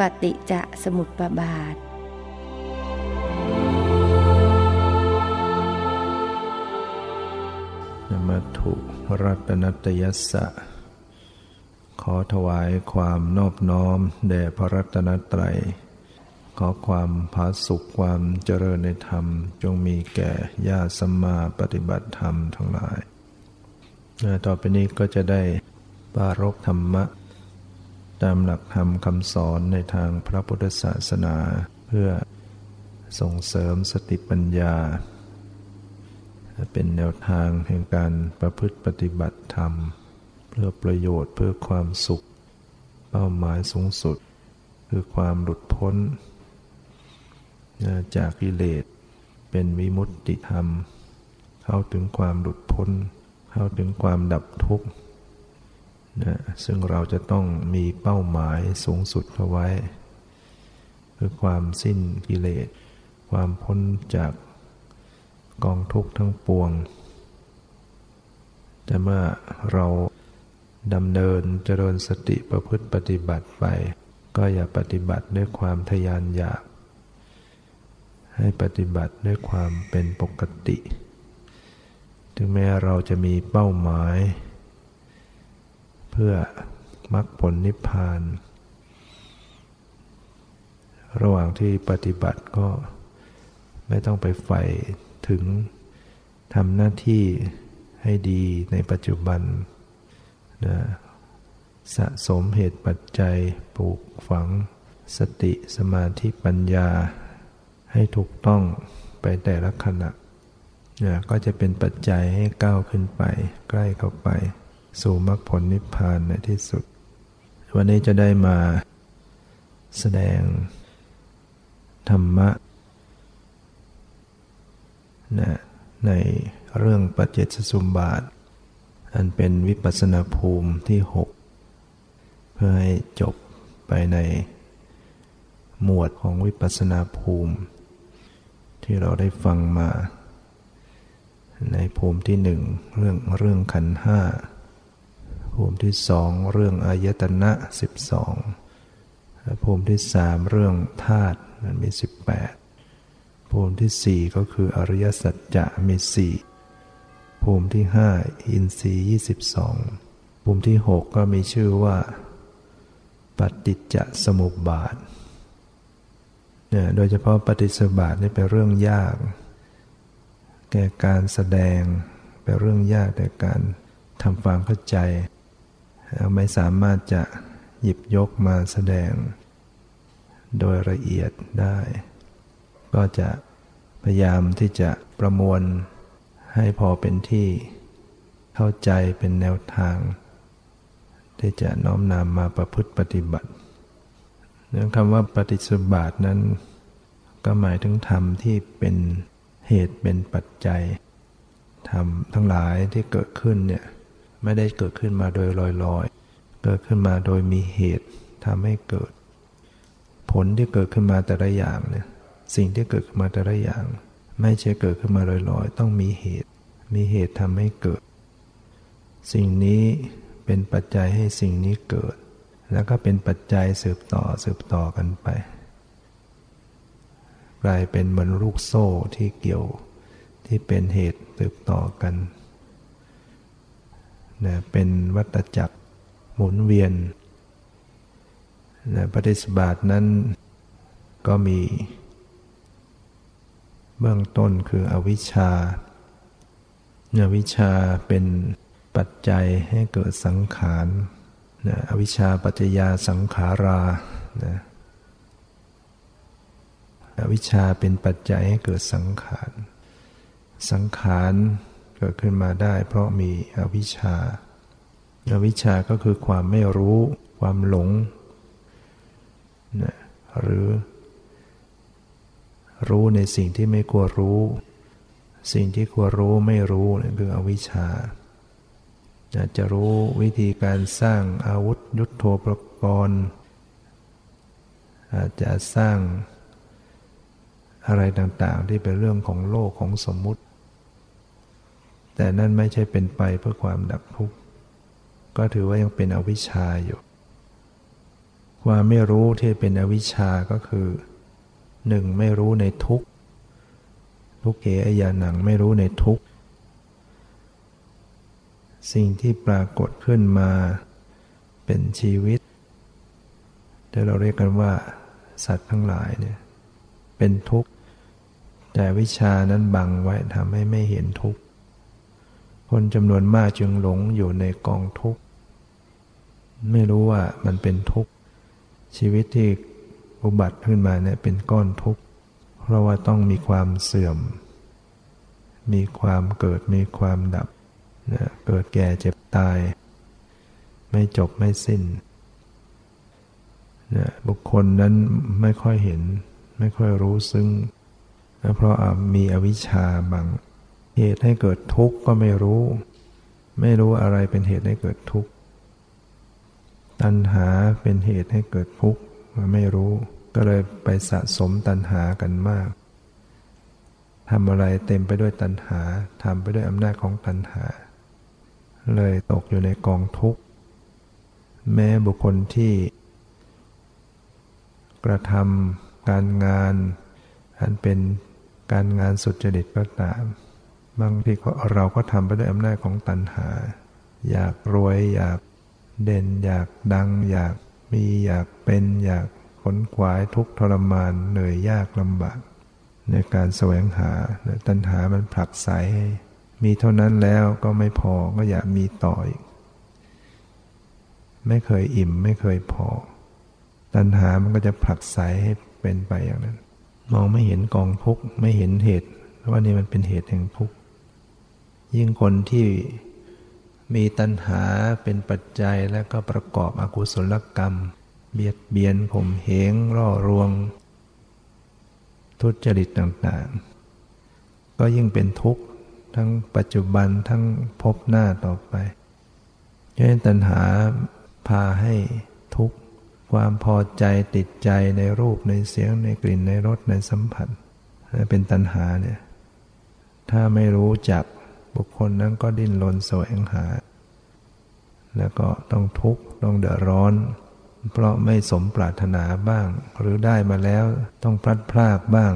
ปฏิจจสมุปบาทมัถุรัตนตยัสสะ ขอถวายความนอบน้อม แด่พระรัตนตรัย ขอความผาสุขความเจริญในธรรม จงมีแก่ญาติสัมมาปฏิบัติธรรมทั้งหลาย ต่อไปนี้ก็จะได้ปารกธรรมะ ตามหลักธรรมคำสอนในทางพระพุทธศาสนา เพื่อส่งเสริมสติปัญญา เป็นแนวทางแห่งการประพฤติปฏิบัติธรรม เพื่อประโยชน์เพื่อความสุข เป้าหมายสูงสุด คือความหลุดพ้น จากกิเลสเป็นวิมุตติธรรม เข้าถึงความหลุดพ้น เข้าถึงความดับทุกข์ นะซึ่งเราจะต้องมีเป้าหมายสูงสุดเอาไว้คือความสิ้นกิเลส ความพ้นจากกองทุกข์ทั้งปวง แต่เมื่อเราดำเนินเจริญสติประพฤติปฏิบัติไป ก็อย่าปฏิบัติด้วยความทยานอยาก ให้ปฏิบัติด้วยความเป็นปกติ ถึงแม้เราจะมีเป้าหมาย เพื่อมรรคผลนิพพาน ระหว่างที่ปฏิบัติก็ไม่ต้องไปใฝ่ถึงทำหน้าที่ให้ดีในปัจจุบันนะสะสมเหตุปัจจัยปลูกฝังสติสมาธิปัญญา ให้ถูกต้องไปแต่ละขณะนะก็จะเป็นปัจจัยให้ก้าวขึ้นไป ใกล้เข้าไป สู่มรรคผลนิพพานในที่สุด วันนี้จะได้มาแสดงธรรมะนะในเรื่องปัจเจสสุมบาท อันเป็นวิปัสนาภูมิที่หกเพื่อให้จบไปในหมวดของวิปัสนาภูมิ ที่เราได้ฟังมา ในภูมิที่หนึ่งเรื่องเรื่องขันห้า ภูมิที่สองเรื่องอายตนะสิบสองภูมิที่สามเรื่องธาตุมันมีสิบแปดภูมิที่สี่ก็คืออริยสัจจะมีสี่ภูมิที่ห้าอินทรีย์ยี่สิบสองภูมิที่หกก็มีชื่อว่า ปฏิจจสมุปบาทเนี่ยโดยเฉพาะปฏิสมุปบาทนี่เป็นเรื่องยาก แก่การแสดงเป็นเรื่องยากแต่การทำความเข้าใจ ไม่สามารถจะหยิบยกมาแสดง โดยละเอียดได้ ก็จะพยายามที่จะประมวลให้พอเป็นที่เข้าใจเป็นแนวทาง ที่จะน้อมนำมาประพฤติปฏิบัติเรื่องคำว่าปฏิสบาทนั้น ก็หมายถึงธรรมที่เป็นเหตุเป็นปัจจัยธรรมทั้งหลายที่เกิดขึ้นเนี่ย ไม่ได้เกิดขึ้นมาโดยลอยๆ เกิดขึ้นมาโดยมีเหตุทำให้เกิด ผลที่เกิดขึ้นมาแต่ละอย่างเนี่ยสิ่งที่เกิดขึ้นมาแต่ละอย่าง ไม่ใช่เกิดขึ้นมาลอยๆ ต้องมีเหตุ มีเหตุทำให้เกิด สิ่งนี้เป็นปัจจัยให้สิ่งนี้เกิด แล้วก็เป็นปัจจัยสืบต่อสืบต่อกันไป กลายเป็นเหมือนลูกโซ่ที่เกี่ยวที่เป็นเหตุสืบต่อกัน นะเป็นวัฏจักรหมุนเวียนนะปฏิสบาทนั้นก็มี เบื้องต้นคืออวิชชาอวิชชาเป็นปัจจัยให้เกิดสังขารนะอวิชชาปัจจยาสังขารานะอวิชชาเป็นปัจจัยให้เกิดสังขาร สังขาร เกิดขึ้นมาได้ เพราะมีอวิชชาอวิชชาก็คือความไม่รู้ ความหลงนะหรือ รู้ในสิ่งที่ไม่ควรรู้ สิ่งที่ควรรู้ไม่รู้นี่นคืออวิชชาอาจจะรู้วิธีการสร้างอาวุธยุทโธปกรณ์อาจจะสร้างอะไรต่างๆ ที่เป็นเรื่องของโลกของสมมุติ แต่นั่นไม่ใช่เป็นไปเพื่อความดับทุกข์ ก็ถือว่ายังเป็นอวิชชาอยู่ ความไม่รู้ที่เป็นอวิชชาก็คือหนึ่งไม่รู้ในทุกทุกเกอยาหนังไม่รู้ในทุกสิ่งที่ปรากฏขึ้นมาเป็นชีวิตที่เราเรียกกันว่า สัตว์ทั้งหลายเนี่ยเป็นทุกข์ แต่วิชานั้นบังไว้ทำให้ไม่เห็นทุกข์ คนจำนวนมากจึงหลงอยู่ในกองทุกข์ไม่รู้ว่ามันเป็นทุกข์ชีวิตที่อุบัติขึ้นมาเนี่ยเป็นก้อนทุกข์เพราะว่าต้องมีความเสื่อม มีความเกิดมีความดับนะเกิดแก่เจ็บตาย ไม่จบไม่สิ้นนะบุคคลนั้นไม่ค่อยเห็น ไม่ค่อยรู้ซึ้งนะเพราะมีอวิชชาบัง เหตุให้เกิดทุกข์ก็ไม่รู้ ไม่รู้อะไรเป็นเหตุให้เกิดทุกข์ ตัณหาเป็นเหตุให้เกิดทุกข์ไม่รู้ ก็เลยไปสะสมตัณหากันมากทำอะไรเต็มไปด้วยตัณหาทำไปด้วยอำนาจของตัณหา เลยตกอยู่ในกองทุกข์ แม้บุคคลที่ กระทำการงาน อันเป็นการงานสุจริตก็ตาม บางทีเราก็ทำไปด้วยอำนาจของตัณหา อยากรวยอยากเด่น อยากดัง อยากมีอยากเป็นอยากขนขวายทุกทรมานเหนื่อยยากลำบาก ในการแสวงหาตัณหามันผลักไสมีเท่านั้นแล้วก็ไม่พอก็อยากมีต่ออีก ไม่เคยอิ่มไม่เคยพอ ตัณหามันก็จะผลักไสให้เป็นไปอย่างนั้น มองไม่เห็นกองทุกข์ไม่เห็นเหตุว่านี่มันเป็นเหตุแห่งทุกข์ ยิ่งคนที่มีตัณหาเป็นปัจจัยและก็ประกอบอกุศลกรรม เบียดเบียนข่มเหงร่อรวง ทุจริตต่างๆ ก็ยิ่งเป็นทุกข์ทั้งปัจจุบันทั้งพบหน้าต่อไปเพราะนั้นตัณหาพาให้ทุกข์ ความพอใจติดใจในรูปในเสียงในกลิ่นในรสในสัมผัสเป็นตัณหาเนี่ยถ้าไม่รู้จัก บุคคลนั้นก็ดิ้นรนแสวงหา แล้วก็ต้องทุกข์ต้องเดือดร้อน เพราะไม่สมปรารถนาบ้าง หรือได้มาแล้วต้องพลัดพรากบ้าง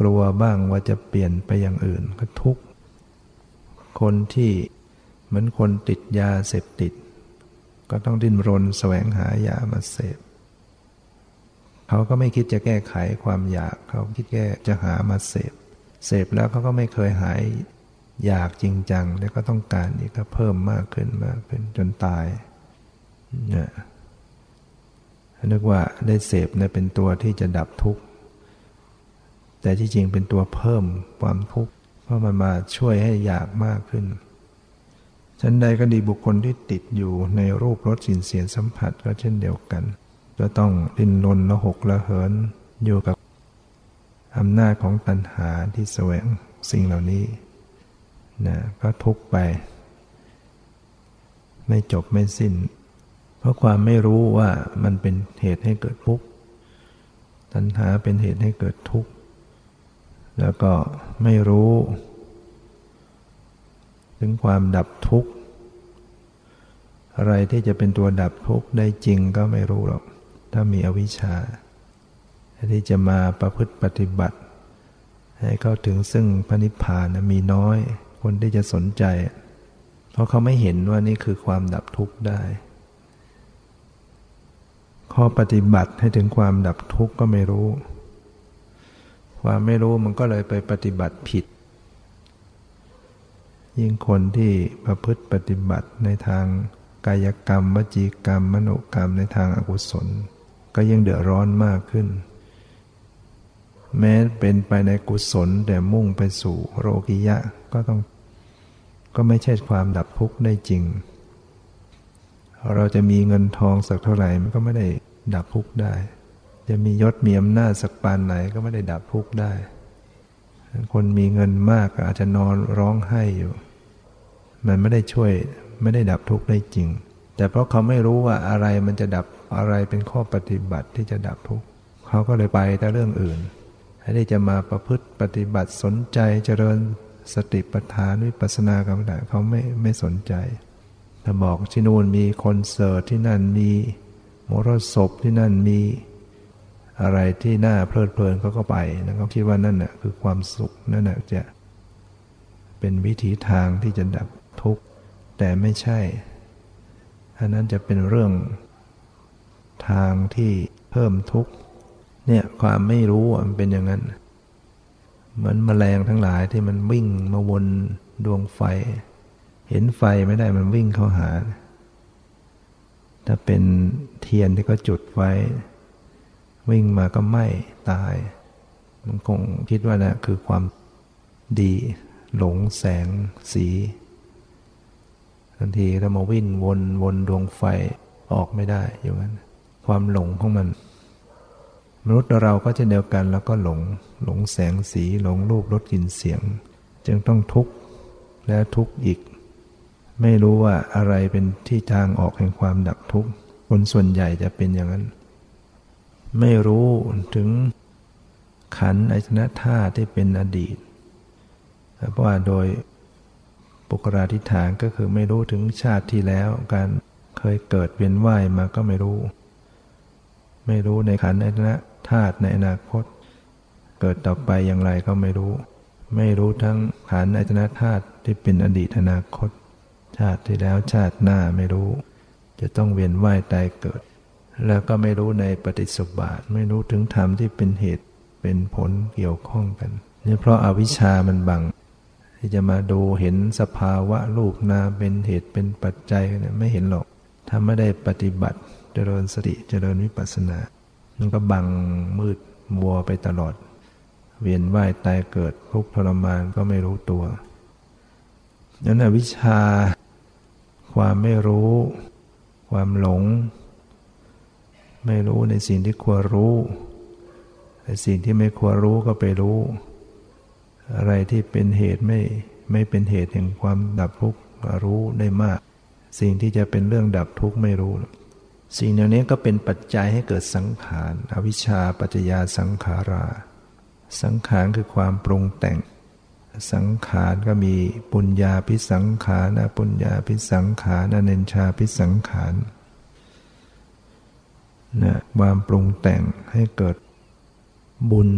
กลัวบ้างว่าจะเปลี่ยนไปอย่างอื่นก็ทุกข์คนที่เหมือนคนติดยาเสพติด ก็ต้องดิ้นรนแสวงหายามาเสพเขาก็ไม่คิดจะแก้ไขความอยากเขาคิดแก้จะหามาเสพ เสพแล้วเขาก็ไม่เคยหาย อยากจริงจังแล้วก็ต้องการอีกก็เพิ่มมากขึ้นมากขึ้นจนตายเนี่ยนึกว่าได้เสพเนี่ยเป็นตัวที่จะดับทุกข์ แต่ที่จริงเป็นตัวเพิ่มความทุกข์ เพราะมันมาช่วยให้อยากมากขึ้นชั้นใดก็ดีบุคคลที่ติดอยู่ในรูปรสสินเสียงสัมผัสก็เช่นเดียวกัน จะต้องดิ้นรนละหกละเหินอยู่กับอำนาจของตัณหาที่แสวงสิ่งเหล่านี้ นะก็ทุกไป ไม่จบไม่สิ้น เพราะความไม่รู้ว่ามันเป็นเหตุให้เกิดทุกข์ตัณหาเป็นเหตุให้เกิดทุกข์แล้วก็ไม่รู้ ถึงความดับทุกข์อะไรที่จะเป็นตัวดับทุกข์ได้จริงก็ไม่รู้หรอก ถ้ามีอวิชชา ที่จะมาประพฤติปฏิบัติ ให้เข้าถึงซึ่งพระนิพพานมีน้อย คนที่จะสนใจ เพราะเขาไม่เห็นว่านี่คือความดับทุกข์ได้ ข้อปฏิบัติให้ถึงความดับทุกข์ก็ไม่รู้ ความไม่รู้มันก็เลยไปปฏิบัติผิด ยิ่งคนที่ประพฤติปฏิบัติในทางกายกรรม วจีกรรม มโนกรรมในทางอากุศล ก็ยิ่งเดือดร้อนมากขึ้น แม้เป็นไปในกุศลแต่มุ่งไปสู่โรกิยะก็ต้องก็ไม่ใช่ความดับทุกข์ได้จริง เราจะมีเงินทองสักเท่าไหร่มันก็ไม่ได้ดับทุกข์ได้ จะมียศมีอำนาจสักปานไหนก็ไม่ได้ดับทุกข์ได้ คนมีเงินมากอาจจะนอนร้องไห้อยู่ มันไม่ได้ช่วยไม่ได้ดับทุกข์ได้จริง แต่เพราะเขาไม่รู้ว่าอะไรมันจะดับอะไรเป็นข้อปฏิบัติที่จะดับทุกข์เขาก็เลยไปแต่เรื่องอื่น ที่จะมาประพฤติปฏิบัติสนใจเจริญสติปัฏฐานวิปัสสนากรรมฐานเขาไม่ไม่สนใจถ้าบอกที่นู่นมีคอนเสิร์ตที่นั่นมีมรสพที่นั่นมีอะไรที่น่าเพลิดเพลินเขาก็ไปแล้วก็คิดว่านั่นน่ะคือความสุขนั่นน่ะจะเป็นวิถีทางที่จะดับทุกข์แต่ไม่ใช่อันนั้นจะเป็นเรื่องทางที่เพิ่มทุกข์ เนี่ยความไม่รู้มันเป็นอย่างนั้น เหมือนมแมลงทั้งหลายที่มันวิ่งมาวนดวงไฟ เห็นไฟไม่ได้มันวิ่งเข้าหา ถ้าเป็นเทียนที่เขาจุดไฟวิ่งมาก็ไหม้ตาย มันคงคิดว่านะคือความดี หลงแสงสีทันทีถ้ามาวิ่งวนวนดวงไฟออกไม่ได้อยู่นั้นความหลงของมัน มนุษย์เราก็จะเดียวกันแล้วก็หลง หลงแสงสีหลงรูปรสกลิ่นเสียง จึงต้องทุกข์และทุกข์อีก ไม่รู้ว่าอะไรเป็นที่ทางออกแห่งความดับทุกข์คนส่วนใหญ่จะเป็นอย่างนั้น ไม่รู้ถึงขันอายตนะธาตุที่เป็นอดีต เพราะว่าโดยปุกราธิฐานก็คือไม่รู้ถึงชาติที่แล้ว การเคยเกิดเวียนว่ายมาก็ไม่รู้ ไม่รู้ในขันอายตนะ ธาตุในอนาคต เกิดต่อไปอย่างไรก็ไม่รู้ ไม่รู้ทั้งขันธ์อายตนะธาตุที่เป็นอดีตอนาคต ชาติที่แล้วชาติหน้าไม่รู้ จะต้องเวียนว่ายตายเกิด แล้วก็ไม่รู้ในปฏิสบาทไม่รู้ถึงธรรมที่เป็นเหตุเป็นผลเกี่ยวข้องกันนี่เพราะอาวิชชามันบังที่จะมาดูเห็นสภาวะรูปนามเป็นเหตุเป็นปัจจัยเนี่ยไม่เห็นหรอก ถ้าไม่ได้ปฏิบัติเจริญสติเจริญวิปัสสนา มันก็บังมืดมัวไปตลอด เวียนว่ายตายเกิดทุกทรมานก็ไม่รู้ตัวนั้นวิชา ความไม่รู้ ความหลง ไม่รู้ในสิ่งที่ควรรู้ในสิ่งที่ไม่ควรรู้ก็ไปรู้ อะไรที่เป็นเหตุไม่ไม่เป็นเหตุแห่งความดับทุกข์รู้ได้มาก สิ่งที่จะเป็นเรื่องดับทุกข์ไม่รู้ สิ่งเหล่านี้ก็เป็นปัจจัยให้เกิดสังขาร อวิชชาปัจจยาสังขารา สังขารคือความปรุงแต่ง สังขารก็มีปุญญาพิสังขารนะปุญญาพิสังขารนเนชาพิสังขารนะความปรุงแต่งให้เกิดบุญ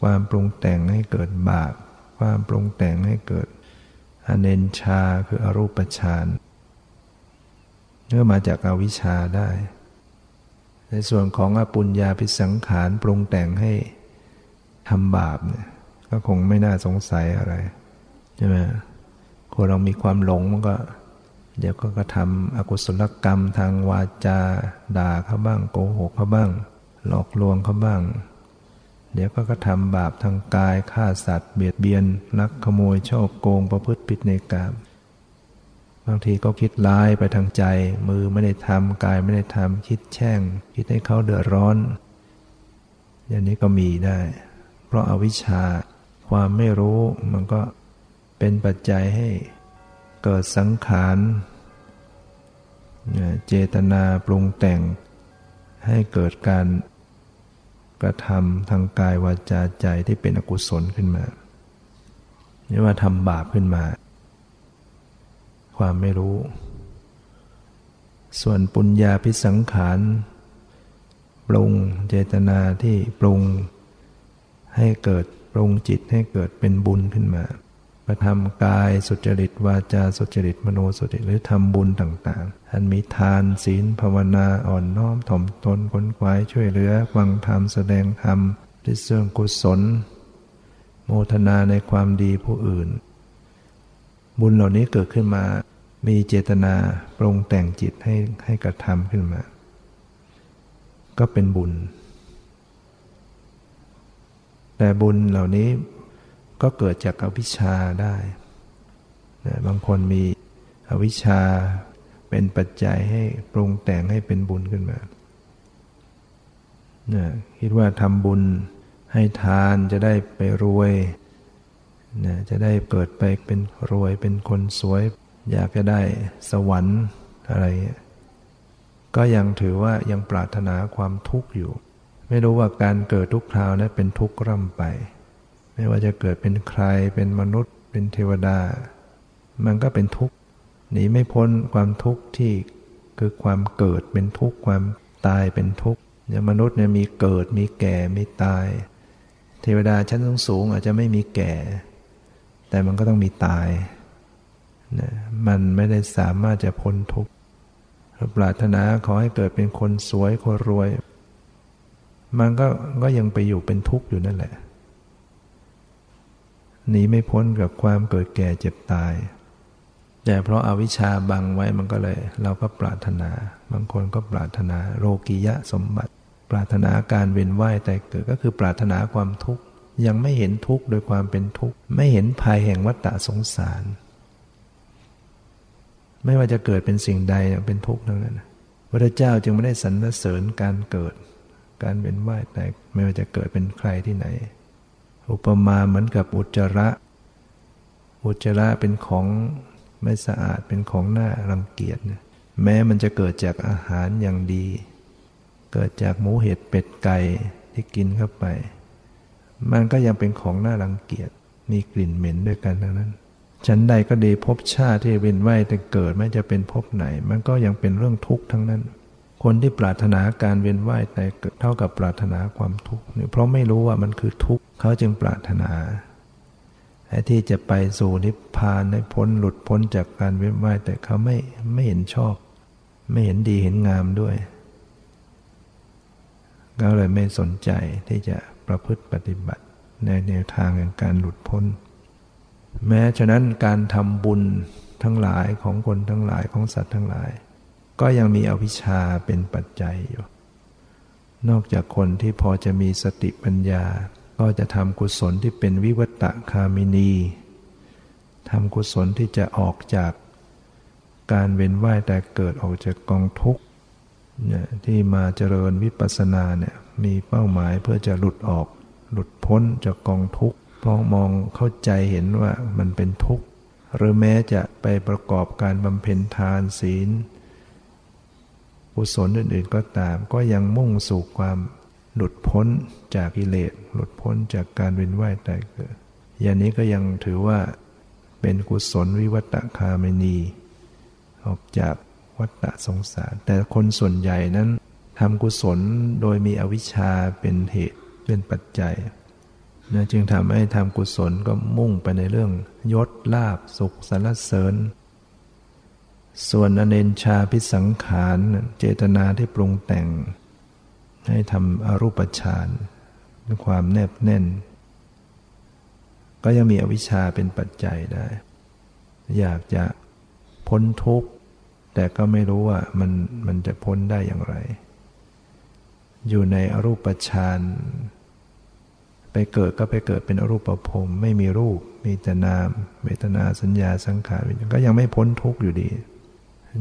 ความปรุงแต่งให้เกิดบาป ความปรุงแต่งให้เกิดอเนชาคืออรูปฌาน เนื่อมาจากอาวิชชาได้ ในส่วนของอปุญญาพิสังขารปรุงแต่งให้ทำบาปเนี่ยก็คงไม่น่าสงสัยอะไรใช่ไหมคนเรามีความหลงมันก็ เดี๋ยวก็กระทำอกุศลกรรมทางวาจาด่าเขาบ้างโกหกเขาบ้าง หลอกลวงเขาบ้าง เดี๋ยวก็กระทำบาปทางกายฆ่าสัตว์ เบียดเบียนลักขโมยช่อโกงประพฤติผิดในกาม บางทีก็คิดร้ายไปทางใจ มือไม่ได้ทำกายไม่ได้ทำคิดแช่ง คิดให้เขาเดือดร้อน อย่างนี้ก็มีได้ เพราะอาวิชชาความไม่รู้มันก็เป็นปัจจัยให้เกิดสังขารเจตนาปรุงแต่ง ให้เกิดการกระทำทางกายวาจาใจที่เป็นอกุศลขึ้นมาเรียกว่าทำบาปขึ้นมา ความไม่รู้ ส่วนปุญญาพิสังขาร ปรุงเจตนาที่ปรุงให้เกิดปรุงจิตให้เกิดเป็นบุญขึ้นมาประทำกายสุจริตวาจาสุจริตมโนสุจริตหรือทำบุญต่างๆ อันมีทานศีลภาวนาอ่อนน้อมถ่อมตนค้นควายช่วยเหลือฟังธรรมแสดงธรรมที่เสื่องกุศล โมทนาในความดีผู้อื่น บุญเหล่านี้เกิดขึ้นมา มีเจตนาปรุงแต่งจิตให้ให้กระทำขึ้นมา ก็เป็นบุญ แต่บุญเหล่านี้ก็เกิดจากอวิชชาได้บางคนมีอวิชชาเป็นปัจจัยให้ปรุงแต่งให้เป็นบุญขึ้นมาคิดว่าทำบุญให้ทานจะได้ไปรวย จะได้เกิดไปเป็นรวยเป็นคนสวย อยากจะได้สวรรค์อะไร ก็ยังถือว่ายังปรารถนาความทุกข์อยู่ ไม่รู้ว่าการเกิดทุกคราวนั้นเป็นทุกข์ร่ำไป ไม่ว่าจะเกิดเป็นใครเป็นมนุษย์ เป็นเทวดา มันก็เป็นทุกข์หนีไม่พ้นความทุกข์ที่คือความเกิดเป็นทุกข์ความตายเป็นทุกข์อย่างมนุษย์เนี่ยมีเกิดมีแก่มีตาย เทวดาชั้นสูงอาจจะไม่มีแก่ แต่มันก็ต้องมีตายนะมันไม่ได้สามารถจะพ้นทุกข์ปรารถนาขอให้เกิดเป็นคนสวยคนรวย มันก็ก็ยังไปอยู่เป็นทุกข์อยู่นั่นแหละหนีไม่พ้นกับความเกิดแก่เจ็บตาย แต่เพราะอาวิชชาบังไว้มันก็เลย เราก็ปรารถนา บางคนก็ปรารถนาโลกิยะสมบัติ ปรารถนาการเวียนว่ายแต่เกิดก็คือปรารถนาความทุกข์ ยังไม่เห็นทุกข์โดยความเป็นทุกข์ ไม่เห็นภัยแห่งวัฏฏะสงสาร ไม่ว่าจะเกิดเป็นสิ่งใดเป็นทุกข์ทั้งนั้นพระเจ้าจึงไม่ได้สรรเสริญการเกิด การเวียนว่ายแต่ไม่ว่าจะเกิดเป็นใครที่ไหน อุปมาเหมือนกับอุจจาระ อุจจาระเป็นของไม่สะอาดเป็นของน่ารังเกียจแม้มันจะเกิดจากอาหารอย่างดี เกิดจากหมูเห็ดเป็ดไก่ที่กินเข้าไป มันก็ยังเป็นของน่ารังเกียจมีกลิ่นเหม็นด้วยกันทั้งนั้นฉันใดก็ดีพบชาติที่เป็นไหวแต่เกิดไม่จะเป็นพบไหน มันก็ยังเป็นเรื่องทุกข์ทั้งนั้น คนที่ปรารถนาการเวียนว่ายแต่เกิดเท่ากับปรารถนาความทุกข์เพราะไม่รู้ว่ามันคือทุกข์เขาจึงปรารถนาไอ้ที่จะไปสู่นิพพานได้พ้นหลุดพ้นจากการเวียนว่ายแต่เขาไม่ไม่เห็นชอบ ไม่เห็นดีเห็นงามด้วย ก็เลยไม่สนใจที่จะ ประพฤติปฏิบัติ ในแนวทางแห่งการหลุดพ้น แม้ฉะนั้นการทำบุญทั้งหลายของคนทั้งหลายของสัตว์ทั้งหลาย ก็ยังมีอวิชชาเป็นปัจจัยอยู่ นอกจากคนที่พอจะมีสติปัญญา ก็จะทำกุศลที่เป็นวิวัตะคามินีทำกุศลที่จะออกจากการเวียนว่ายแต่เกิดออกจากกองทุกข์ ที่มาเจริญวิปัสสนาเนี่ยมีเป้าหมายเพื่อจะหลุดออก หลุดพ้นจากกองทุกข์เพราะมองเข้าใจเห็นว่ามันเป็นทุกข์หรือแม้จะไปประกอบการบำเพ็ญทานศีลกุศลอื่นๆก็ตาม ก็ยังมุ่งสู่ความหลุดพ้นจากกิเลสหลุดพ้นจากการเวียนว่ายตายเกิดอย่างนี้ก็ยังถือว่าเป็นกุศลวิวัตคามนี ออกจาก วัฏสงสาร แต่คนส่วนใหญ่นั้นทำกุศลโดยมีอวิชชาเป็นเหตุเป็นปัจจัยนะจึงทำให้ทำกุศลก็มุ่งไปในเรื่องยศลาบสุขสรรเสริญ ส่วนอเนนชาพิสังขารเจตนาที่ปรุงแต่ง ให้ทำอรูปฌานด้วยความแนบแน่น ก็ยังมีอวิชชาเป็นปัจจัยได้ อยากจะพ้นทุกข์ แต่ก็ไม่รู้ว่ามันมันจะพ้นได้อย่างไร อยู่ในอรูปฌานไปเกิดก็ไปเกิดเป็นอรูปภพไม่มีรูป มีแต่นาม เวทนาสัญญาสังขารก็ยังไม่พ้นทุกข์อยู่ดี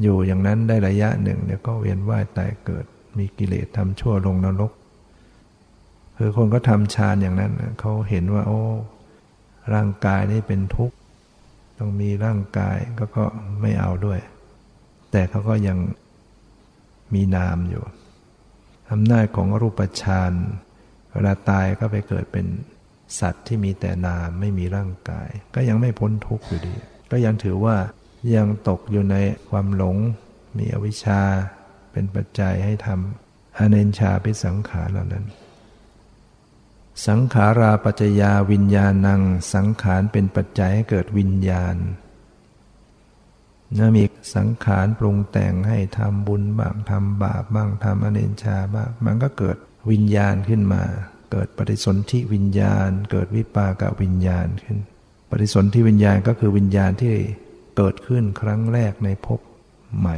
อยู่อย่างนั้นได้ระยะหนึ่งเดี๋ยวก็เวียนว่ายตายเกิด มีกิเลสทำชั่วลงนรกคือคนก็ทำฌานอย่างนั้นเขาเห็นว่าโอ้ ร่างกายนี่เป็นทุกข์ ต้องมีร่างกายก็ก็ไม่เอาด้วย แต่เขาก็ยังมีนามอยู่อำนาจของรูปฌานเวลาตายก็ไปเกิดเป็นสัตว์ที่มีแต่นามไม่มีร่างกาย ก็ยังไม่พ้นทุกข์อยู่ดี ก็ยังถือว่ายังตกอยู่ในความหลง มีอวิชชาเป็นปัจจัยให้ทำอเนนชาพิสังขารเหล่านั้น สังขาราปัจจยาวิญญาณัง สังขารเป็นปัจจัยให้เกิดวิญญาณ นะมีสังขารปรุงแต่งให้ทำบุญบ้างทำบาปบ้างทำอเนนชาบ้างมันก็เกิดวิญญาณขึ้นมา เกิดปฏิสนธิวิญญาณ เกิดวิปากวิญญาณขึ้น ปฏิสนธิวิญญาณก็คือวิญญาณที่เกิดขึ้นครั้งแรกในภพใหม่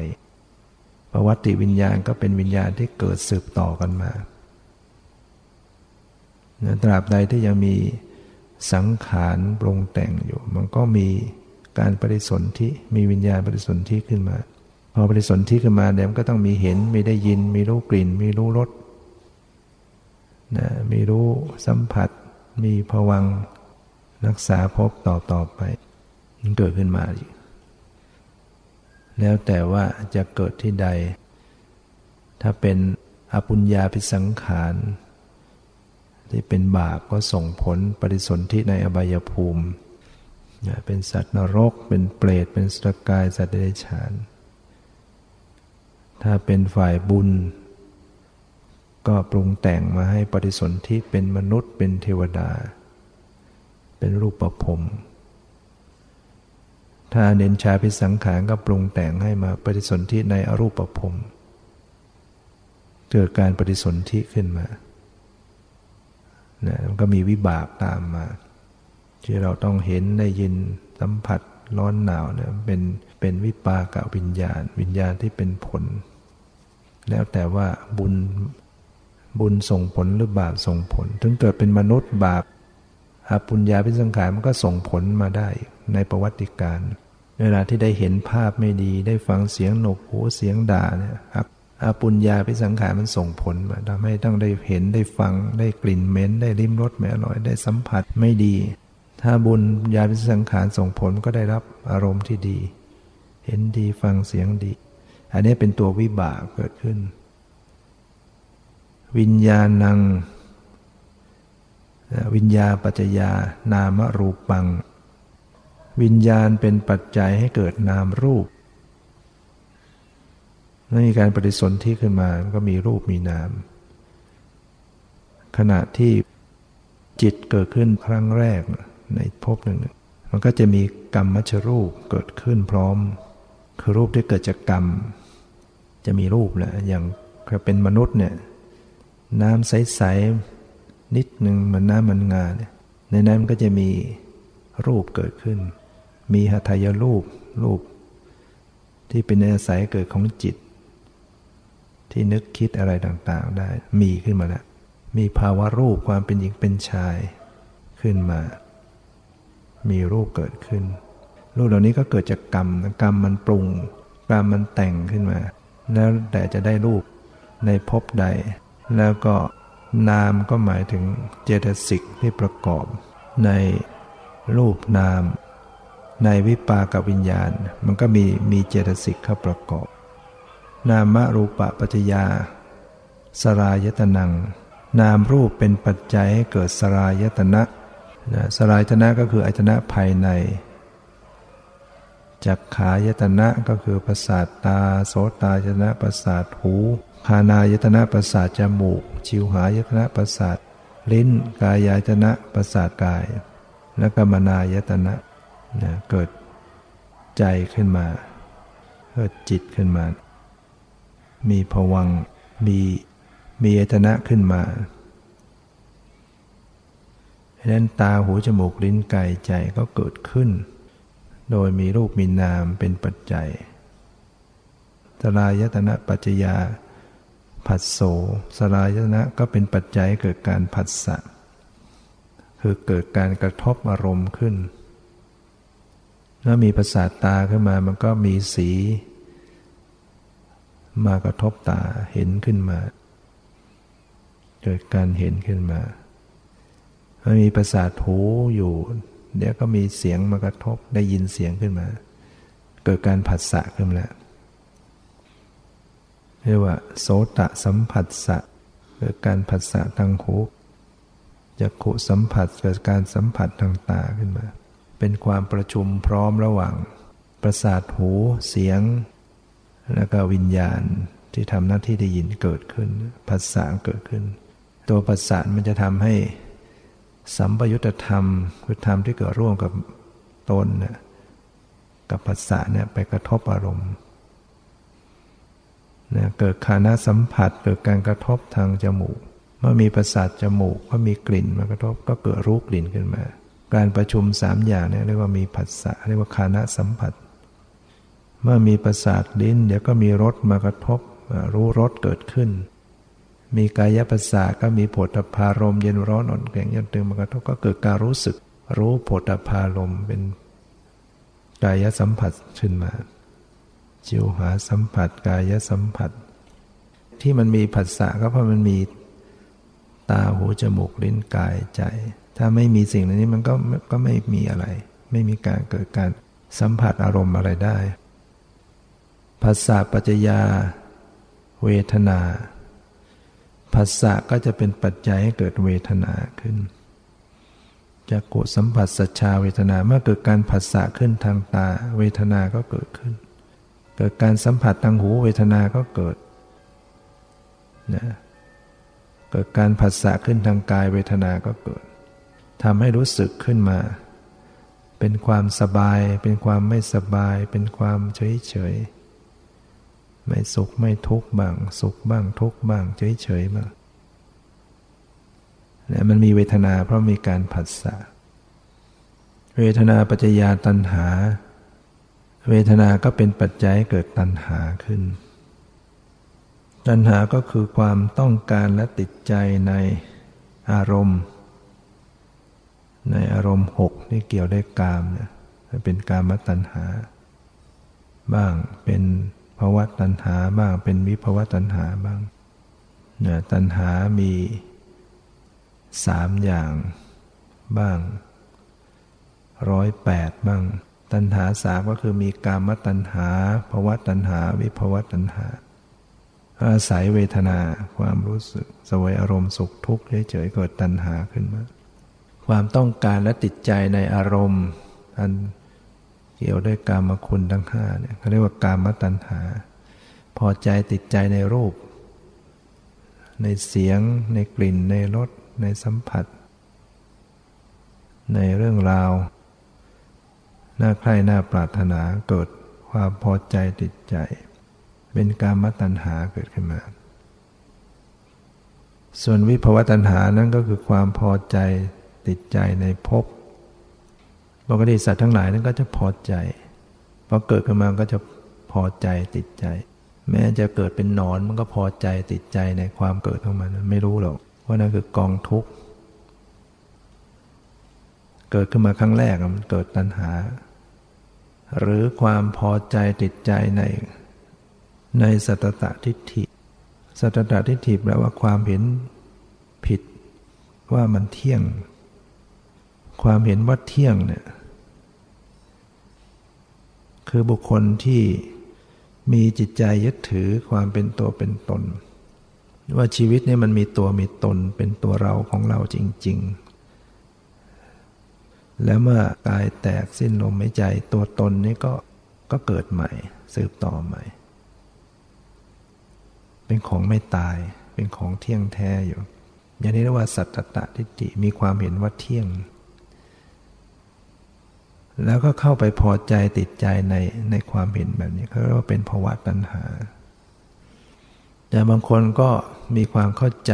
ประวัติวิญญาณก็เป็นวิญญาณที่เกิดสืบต่อกันมาตราบใดที่ยังมีสังขารปรุงแต่งอยู่ มันก็มี การปฏิสนธิมีวิญญาณปฏิสนธิขึ้นมา พอปฏิสนธิขึ้นมาเดี๋ยวก็ต้องมีเห็น มีได้ยิน มีรู้กลิ่น มีรู้รสนะมีรู้สัมผัส มีผวังรักษาพบต่อต่อไป มันเกิดขึ้นมาอีกแล้วแต่ว่าจะเกิดที่ใด ถ้าเป็นอปุญญาพิสังขาร ที่เป็นบาปก็ส่งผลปฏิสนธิในอบายภูมิ เป็นสัตว์นรก เป็นเปรต เป็นสตกายสัตว์เดรัจฉาน ถ้าเป็นฝ่ายบุญ ก็ปรุงแต่งมาให้ปฏิสนธิเป็นมนุษย์ เป็นเทวดา เป็นรูปประพรมถ้าเน้นชาพิสังขารก็ปรุงแต่งให้มาปฏิสนธิในอรูปประพรมเกิดการปฏิสนธิขึ้นมานะมันก็มีวิบากตามมา ที่เราต้องเห็นได้ยินสัมผัสร้อนหนาวเนี่ยเป็นเป็นวิปากวิญญาณ วิญญาณที่เป็นผล แล้วแต่ว่าบุญบุญส่งผลหรือบาปส่งผล ถึงเกิดเป็นมนุษย์บาปอาปุญญาพิสังขารมันก็ส่งผลมาได้ในประวัติการ เวลาที่ได้เห็นภาพไม่ดีได้ฟังเสียงหนกหูเสียงด่าเนี่ยครับอาปุญญาพิสังขารมันส่งผลมาทำให้ต้องได้เห็นได้ฟังได้กลิ่นเหม็นได้ริมรสไม่อร่อยได้สัมผัสไม่ดี ถ้าบุญญาพิสังขารส่งผลก็ได้รับอารมณ์ที่ดี เห็นดีฟังเสียงดี อันนี้เป็นตัววิบากเกิดขึ้น วิญญาณัง วิญญาปัจจยานามรูปัง วิญญาณเป็นปัจจัยให้เกิดนามรูปมื่อมีการปฏิสนธิขึ้นมาก็มีรูปมีนาม ขณะที่จิตเกิดขึ้นครั้งแรก ในภพหนึ่งมันก็จะมีกรรมมัชรูปเกิดขึ้นพร้อม คือรูปที่เกิดจากกรรม จะมีรูปแหละอย่างเป็นมนุษย์เนี่ยน้ำใสๆนิดหนึ่งเหมือนน้ำมันงาเนี่ยในนั้นมันก็จะมีรูปเกิดขึ้น มีหทัยรูปรูป ที่เป็นอาศัยเกิดของจิต ที่นึกคิดอะไรต่างๆได้มีขึ้นมาแล้วมีภาวะรูปความเป็นหญิงเป็นชายขึ้นมา มีรูปเกิดขึ้น รูปเหล่านี้ก็เกิดจากกรรม กรรมมันปรุง กรรมมันแต่งขึ้นมา แล้วแต่จะได้รูปในภพใด แล้วก็นามก็หมายถึงเจตสิกที่ประกอบ ในรูปนาม ในวิปากวิญญาณ มันก็มีมีเจตสิกเข้าประกอบ นามรูปปัจจยา สรายตนัง นามรูปเป็นปัจจัยให้เกิดสรายตนะ นะสรายตนะก็คืออายตนะภายใน จักขายตนะก็คือประสาทตา โสตายตนะประสาทหูคานายตนะประสาทจมูก ชิวหายตนะประสาทลิ้น กายายตนะประสาทกาย และก็มนายตนะนะเกิดใจขึ้นมา เกิดจิตขึ้นมา มีผวังมีมีเอตนะขึ้นมา ดังนั้นตาหูจมูกลิ้นกายใจก็เกิดขึ้น โดยมีรูปมีนามเป็นปัจจัยสลายตนะปัจจยาผัสโสสลายตนะก็เป็นปัจจัยเกิดการผัสสะคือเกิดการกระทบอารมณ์ขึ้นถ้ามีประสาทตาขึ้นมามันก็มีสี มากระทบตาเห็นขึ้นมา เกิดการเห็นขึ้นมา มันมีประสาทหูอยู่ เดี๋ยวก็มีเสียงมากระทบได้ยินเสียงขึ้นมา เกิดการผัสสะขึ้นแล้วเรียกว่าโสตะสัมผัสสะเกิดการผัสสะทางหูจักขุสัมผัสเกิดการสัมผัสทางตาขึ้นมา เป็นความประชุมพร้อมระหว่าง ประสาทหูเสียง แล้วก็วิญญาณที่ทำหน้าที่ได้ยินเกิดขึ้นภาษาเกิดขึ้น ตัวภาษามันจะทำให้ สัมปยุตธรรมคือธรรมที่เกิดร่วมกับตนเนี่ยกับภาษาเนี่ยไปกระทบอารมณ์เนี่ยเกิดคานาสัมผัสเกิดการกระทบทางจมูก เมื่อมีประสาทจมูกก็มีกลิ่นมากระทบก็เกิดรูปกลิ่นขึ้นมา การประชุมสามอย่างเนี่ยเรียกว่ามีภาษาเรียกว่าคานาสัมผัส เมื่อมีประสาทลิ้นเดี๋ยวก็มีรสมากระทบรู้รสเกิดขึ้น มีกายประสาก็มีโผฏฐารมเย็นร้อนอ่อนแข็งยันตึงมากระทบก็เกิดการรู้สึก รู้โผฏฐารมเป็นกายสัมผัสขึ้นมา จิวหาสัมผัสกายสัมผัส ที่มันมีผัสสะก็เพราะมันมีตาหูจมูกลิ้นกายใจ ถ้าไม่มีสิ่งเหล่านี้มันก็ก็ไม่มีอะไร ไม่มีการเกิดการสัมผัสอารมณ์อะไรได้ภาษาปัจจยา เวทนา ภาษาก็จะเป็นปัจจัยให้เกิดเวทนาขึ้นจากโกสัมผัสสัชาเวทนาเมื่อเกิดการผัสสะขึ้นทางตา เวทนาก็เกิดขึ้น เกิดการสัมผัสทางหูเวทนาก็เกิดนะเกิดการผัสสะขึ้นทางกายเวทนาก็เกิดทำให้รู้สึกขึ้นมา เป็นความสบาย เป็นความไม่สบาย เป็นความเฉยเฉย ไม่สุขไม่ทุกข์บ้าง สุขบ้างทุกข์บ้างเฉยเฉยบ้างเนี่ยมันมีเวทนาเพราะมีการผัสสะเวทนาปัจจยาตัณหา เวทนาก็เป็นปัจจัยเกิดตัณหาขึ้น ตัณหาก็คือความต้องการและติดใจในอารมณ์ ในอารมณ์หกที่เกี่ยวได้กามเนี่ยเป็นกามตัณหา บ้างเป็น ภาวะตัณหาบ้าง เป็นวิภาวะตัณหาบ้างเนี่ยตัณหามีสามอย่างบ้างร้อยแปดบ้าง ตัณหาสามก็คือมีกามตัณหาภาวะตัณหา วิภาวะตัณหา อาศัยเวทนาความรู้สึก สวยอารมณ์สุขทุกข์เฉยๆเกิดตัณหาขึ้นมา ความต้องการและติดใจในอารมณ์อัน เกี่ยวด้วยกามคุณทั้งห้าเนี่ยเขาเรียกว่ากามตัณหา พอใจติดใจในรูป ในเสียง ในกลิ่น ในรส ในสัมผัส ในเรื่องราว น่าใคร่น่าปรารถนาเกิดความพอใจติดใจ เป็นการมตัณหาเกิดขึ้นมาส่วนวิภวตัณหานั่นก็คือความพอใจติดใจในภพ ปกติสัตว์ทั้งหลายนั้นก็จะพอใจพอเกิดขึ้นมาก็จะพอใจติดใจ แม้จะเกิดเป็นนอนมันก็พอใจติดใจในความเกิดของมันไม่รู้หรอกว่านั่นคือกองทุกข์เกิดขึ้นมาครั้งแรกมันเกิดตัณหา หรือความพอใจติดใจใน ในสัตตะทิฏฐิ สัตตะทิฏฐิแปลว่าความเห็นผิดว่ามันเที่ยง ความเห็นว่าเที่ยงเนี่ย คือบุคคลที่มีจิตใจยึดถือความเป็นตัวเป็นตน ว่าชีวิตนี้มันมีตัวมีตนเป็นตัวเราของเราจริง ๆ แล้วเมื่อกายแตกสิ้นลมหายใจตัวตนนี้ก็ก็เกิดใหม่ สืบต่อใหม่ เป็นของไม่ตายเป็นของเที่ยงแท้อยู่ อย่างนี้เรียกว่าสัตตตทิฏฐิมีความเห็นว่าเที่ยง แล้วก็เข้าไปพอใจติดใจในในความเห็นแบบนี้เขาเรียกว่าเป็นภาวะตัณหา แต่บางคนก็มีความเข้าใจ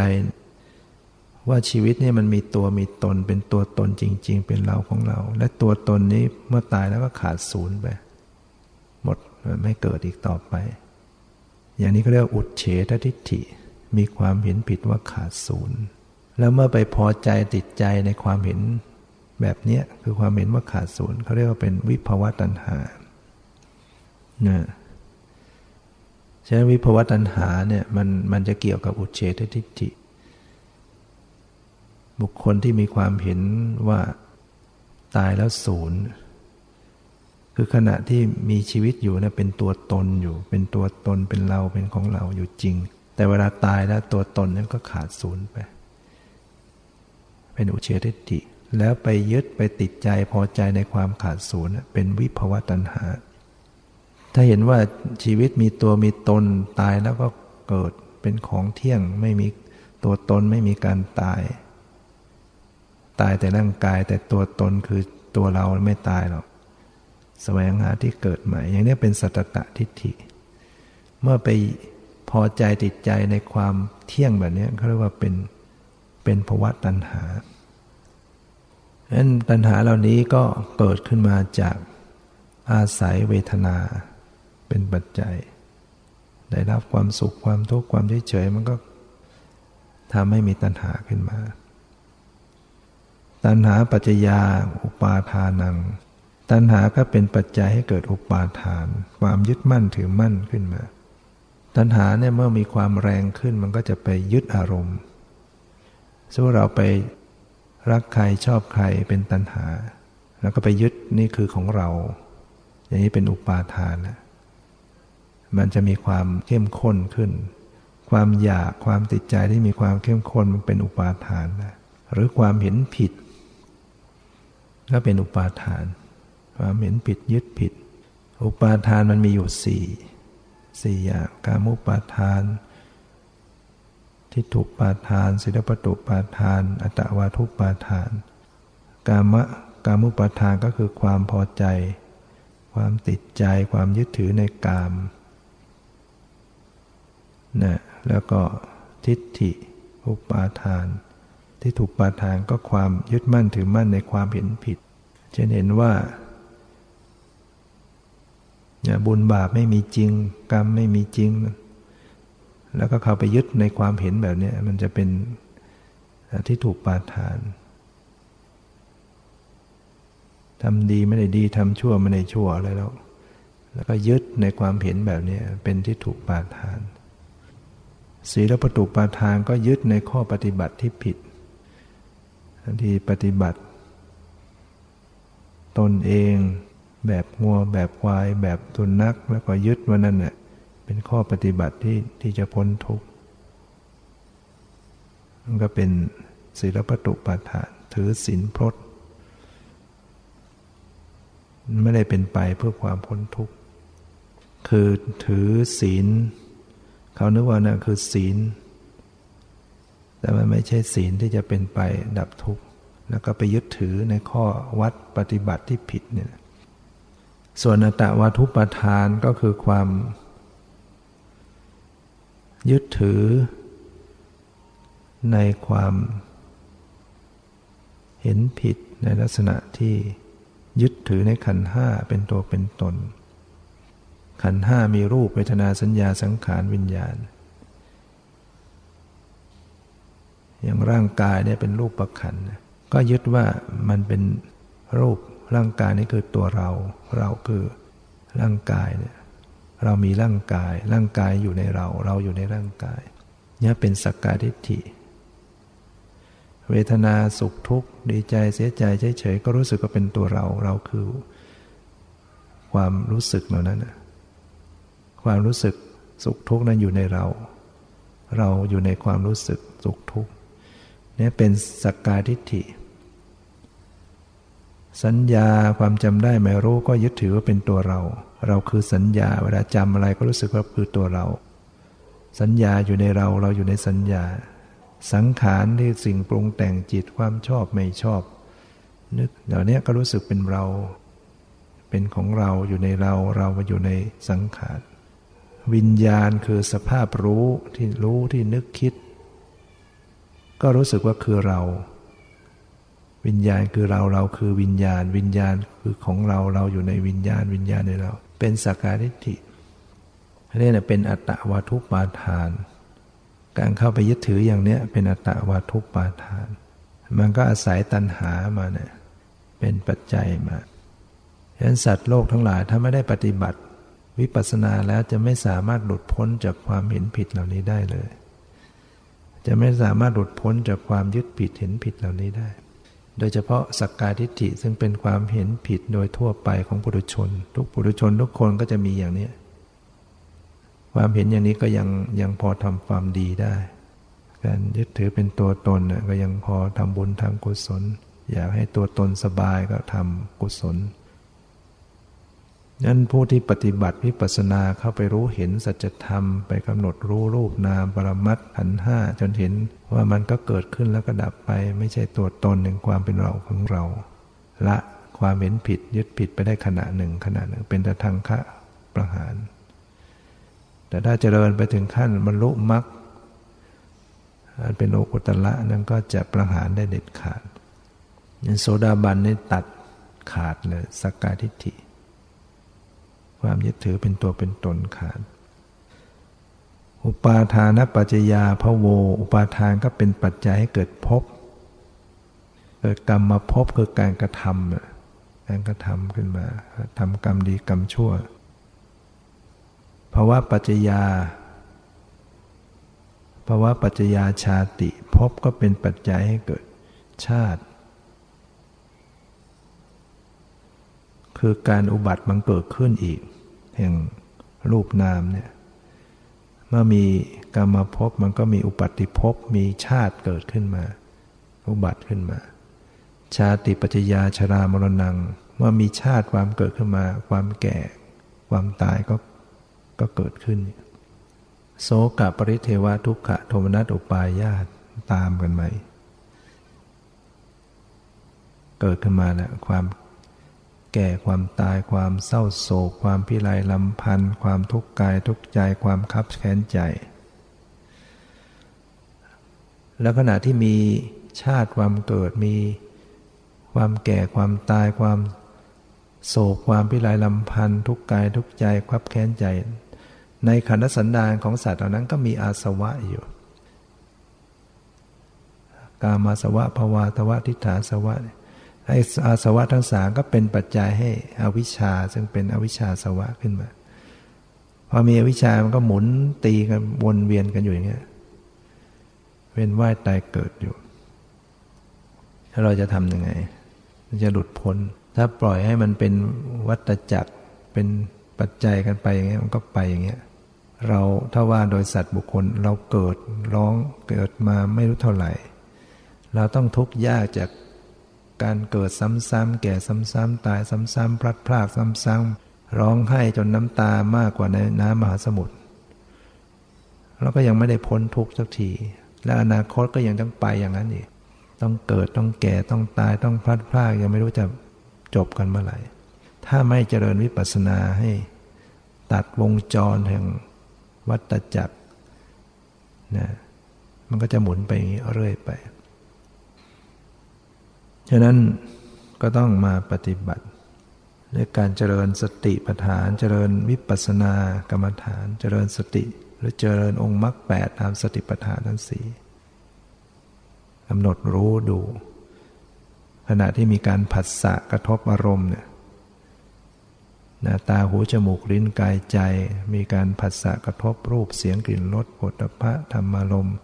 ว่าชีวิตนี่มันมีตัวมีตน เป็นตัวตนจริง ๆ เป็นเราของเรา และตัวตนนี้เมื่อตายแล้วก็ขาดศูนย์ไป หมดไม่เกิดอีกต่อไป อย่างนี้ก็เรียกอุดเฉททิฏฐิ มีความเห็นผิดว่าขาดศูนย์แล้วเมื่อไปพอใจติดใจในความเห็น แบบนี้คือความเห็นว่าขาดศูนย์เขาเรียกว่าเป็นวิภวตัณหาเนี่ยฉะนั้นวิภวตัณหาเนี่ยมันมันจะเกี่ยวกับอุเฉททิฏฐิบุคคลที่มีความเห็นว่าตายแล้วศูนย์คือขณะที่มีชีวิตอยู่เนะเป็นตัวตนอยู่ เป็นตัวตนเป็นเราเป็นของเราอยู่จริง แต่เวลาตายแล้วตัวตนนั้นก็ขาดศูนย์ไป เป็นอุเฉทิฏฐิ แล้วไปยึดไปติดใจพอใจในความขาดศูนย์เป็นวิภวตัณหา ถ้าเห็นว่าชีวิตมีตัวมีตนตายแล้วก็เกิดเป็นของเที่ยงไม่มีตัวตนไม่มีการตาย ตายแต่ร่างกายแต่ตัวตนคือตัวเราไม่ตายหรอกแสวงหาที่เกิดใหม่ อย่างนี้เป็นสัตตะทิฏฐิ เมื่อไปพอใจติดใจในความเที่ยงแบบนี้เขาเรียกว่าเป็นเป็นภวะตัณหา ดังนั้นตัณหาเหล่านี้ก็เกิดขึ้นมาจากอาศัยเวทนาเป็นปัจจัย ได้รับความสุขความทุกข์ความเฉยๆมันก็ทำให้มีตัณหาขึ้นมา ตัณหาปัจจยาอุปาทานัง ตัณหาก็เป็นปัจจัยให้เกิดอุปาทาน ความยึดมั่นถือมั่นขึ้นมา ตัณหาเนี่ยเมื่อมีความแรงขึ้นมันก็จะไปยึดอารมณ์สมมติเราไป รักใครชอบใครเป็นตัณหา แล้วก็ไปยึดนี่คือของเรา อย่างนี้เป็นอุปาทานนะมันจะมีความเข้มข้นขึ้น ความอยากความติดใจที่มีความเข้มข้นมันเป็นอุปาทานนะหรือความเห็นผิด ก็เป็นอุปาทาน ความเห็นผิดยึดผิด อุปาทานมันมีอยู่สี่สี่อย่าง การมุปาทาน ทิฏฐุปาทานศิลปตุปาทาน อัตวาทุปาทาน กามะกามุปาทานก็คือความพอใจ ความติดใจความยึดถือในกามนะแล้วก็ทิฏฐิอุปาทาน ที่ถูกปาทานก็ความยึดมั่นถือมั่นในความเห็นผิด เช่นเห็นว่าบุญบาปไม่มีจริง กรรมไม่มีจริง แล้วก็เข้าไปยึดในความเห็นแบบนี้มันจะเป็นที่ถูกปาทานทำดีไม่ได้ดีทำชั่วไม่ได้ชั่วอะไรแล้ว แล้วก็ยึดในความเห็นแบบนี้เป็นที่ถูกปาทาน ศีลประตูปาทานก็ยึดในข้อปฏิบัติที่ผิดที่ปฏิบัติ ตนเอง แบบงัวแบบควาย แบบตุนนักแล้วก็ยึดว่านั่นเน่ย เป็นข้อปฏิบัติที่ที่จะพ้นทุกข์มันก็เป็นศีลปตูปาทานถือศีลพรตไม่ได้เป็นไปเพื่อความพ้นทุกข์ คือถือศีล เขานึกว่านั่นคือศีล แต่มันไม่ใช่ศีลที่จะเป็นไปดับทุกข์ แล้วก็ไปยึดถือในข้อวัดปฏิบัติที่ผิดเนี่ย ส่วนอัตวัตุปทานก็คือความ ยึดถือ ในความเห็นผิดในลักษณะที่ยึดถือในขันห้าเป็นตัวเป็นตน ขันห้ามีรูปเวทนาสัญญาสังขารวิญญาณ อย่างร่างกายเนี่ยเป็นรูปประขัน ก็ยึดว่ามันเป็นรูปร่างกายนี่คือตัวเรา เราคือร่างกายเนี่ย เรามีร่างกาย ร่างกายอยู่ในเรา เราอยู่ในร่างกายเนี่ยเป็นสักการทิฏฐิ เวทนาสุขทุกข์ดีใจเสียใจเฉยๆก็รู้สึกว่าเป็นตัวเรา เราคือ ความรู้สึกเหล่านั้นความรู้สึกสุขทุกข์นั้นอยู่ในเรา เราอยู่ในความรู้สึกสุขทุกข์เนี่ยเป็นสักกายทิฏฐิ สัญญาความจำได้ไม่รู้ก็ยึดถือว่าเป็นตัวเรา เราคือสัญญาเวลาจำอะไรก็รู้สึกว่าคือตัวเรา สัญญาอยู่ในเราเราอยู่ในสัญญา สังขารที่สิ่งปรุงแต่งจิตความชอบไม่ชอบ นึกเดี๋ยวนี้ก็รู้สึกเป็นเรา เป็นของเราอยู่ในเราเรามาอยู่ในสังขารวิญญาณคือสภาพรู้ที่รู้ที่นึกคิด ก็รู้สึกว่าคือเรา วิญญาณคือเราเราคือวิญญาณ วิญญาณคือของเราเราอยู่ในวิญญาณ วิญญาณในเรา เป็นสักการิทินี่นเป็นอัตตวาทุปาทาน การเข้าไปยึดถืออย่างเนี้ยเป็นอัตตวาทุปาทาน มันก็อาศัยตัณหามาเนี่ยเป็นปัจจัยมาฉะนั้นสัตว์โลกทั้งหลายถ้าไม่ได้ปฏิบัติ วิปัสสนาแล้วจะไม่สามารถหลุดพ้นจากความเห็นผิดเหล่านี้ได้เลย จะไม่สามารถหลุดพ้นจากความยึดผิดเห็นผิดเหล่านี้ได้ โดยเฉพาะสักกายทิฏฐิซึ่งเป็นความเห็นผิดโดยทั่วไปของปุถุชน ทุกปุถุชนทุกคนก็จะมีอย่างนี้ ความเห็นอย่างนี้ก็ยังยังพอทำความดีได้ การยึดถือเป็นตัวตนก็ยังพอทำบุญทำกุศล อยากให้ตัวตนสบายก็ทำกุศล นั้นผู้ที่ปฏิบัติวิปัสสนาเข้าไปรู้เห็นสัจธรรมไปกำหนดรู้รูปนามปรมัตขันห้าจนเห็นว่ามันก็เกิดขึ้นแล้วก็ดับไป ไม่ใช่ตัวตนหนึ่งความเป็นเราของเรา ละความเห็นผิดยึดผิดไปได้ขณะหนึ่งขณะหนึ่ง เป็นตะทังคะประหาร แต่ถ้าเจริญไปถึงขั้นบรรลุมรรคเป็นโอกุตละนั้นก็จะประหารได้เด็ดขาดยันโสดาบันนี่ตัดขาดเลยสักกายทิฏฐิ ความยึดถือเป็นตัวเป็นตนขาด อุปาทานปัจจยาพะโว อุปาทานก็เป็นปัจจัยให้เกิดภพเกิดกรรมมาพบคือการกระทำการกระทำขึ้นมาทำกรรมดีกรรมชั่วภาวะปัจจยาภาวะปัจจยาชาติพบก็เป็นปัจจัยให้เกิดชาติ คือการอุบัติมันเกิดขึ้นอีก แห่งรูปนามเนี่ยเมื่อมีกรรมภพมันก็มีอุปัติภพมีชาติเกิดขึ้นมา อุบัติขึ้นมา ชาติปัจจยาชรามรณัง เมื่อมีชาติความเกิดขึ้นมา ความแก่ ความตายก็ก็เกิดขึ้น โสกะปริเทวทุกขะโทมนัสอุปายาตตามกันไหม เกิดขึ้นมาแล้วความ แก่ความตายความเศร้าโศก ความพิไรลำพันธ์ความทุกข์กายทุกข์ใจความคับแค้นใจ แล้วขณะที่มีชาติความเกิดมีความแก่ความตายความโศกความพิไรลำพันธ์ทุกข์กายทุกข์ใจคับแค้นใจ ในขันธสันดานของสัตว์เหล่านั้นก็มีอาสวะอยู่กามาสวะภวาทวะทิฏฐาสวะเนี่ย ไอ้อาสวะทั้งสามก็เป็นปัจจัยให้อวิชชา ซึ่งเป็นอวิชชาสวะขึ้นมา พอมีอวิชชามันก็หมุนตีกันวนเวียนกันอยู่อย่างเงี้ยเวียนว่ายตายเกิดอยู่ ถ้าเราจะทำยังไงมันจะหลุดพ้น ถ้าปล่อยให้มันเป็นวัฏจักรเป็นปัจจัยกันไปอย่างเงี้ยมันก็ไปอย่างเงี้ยเราถ้าว่าโดยสัตว์บุคคลเราเกิดร้องเกิดมาไม่รู้เท่าไหร่ เราต้องทุกข์ยากจาก การเกิดซ้ำๆแก่ซ้ำๆตายซ้ำๆพลัดพรากซ้ำๆร้องไห้จนน้ำตามากกว่าในน้ำมหาสมุทรเราก็ยังไม่ได้พ้นทุกข์สักที และอนาคตก็ยังต้องไปอย่างนั้นอีกต้องเกิดต้องแก่ต้องตายต้องพลัดพรากยังไม่รู้จะจบกันเมื่อไหร่ ถ้าไม่เจริญวิปัสสนาให้ ตัดวงจรแห่งวัฏจักรนะมันก็จะหมุนไปเรื่อยไป ฉะนั้นก็ต้องมาปฏิบัติด้วยการเจริญสติปัฏฐาน เจริญวิปัสสนากรรมฐาน เจริญสติ หรือเจริญองค์มรรคแปดตามสติปัฏฐานทั้งสี่กำหนดรู้ดู ขณะที่มีการผัสสะกระทบอารมณ์เนี่ยหน้าตาหูจมูกลิ้นกายใจ มีการผัสสะกระทบรูปเสียงกลิ่นรสผลพระธรรมารมณ์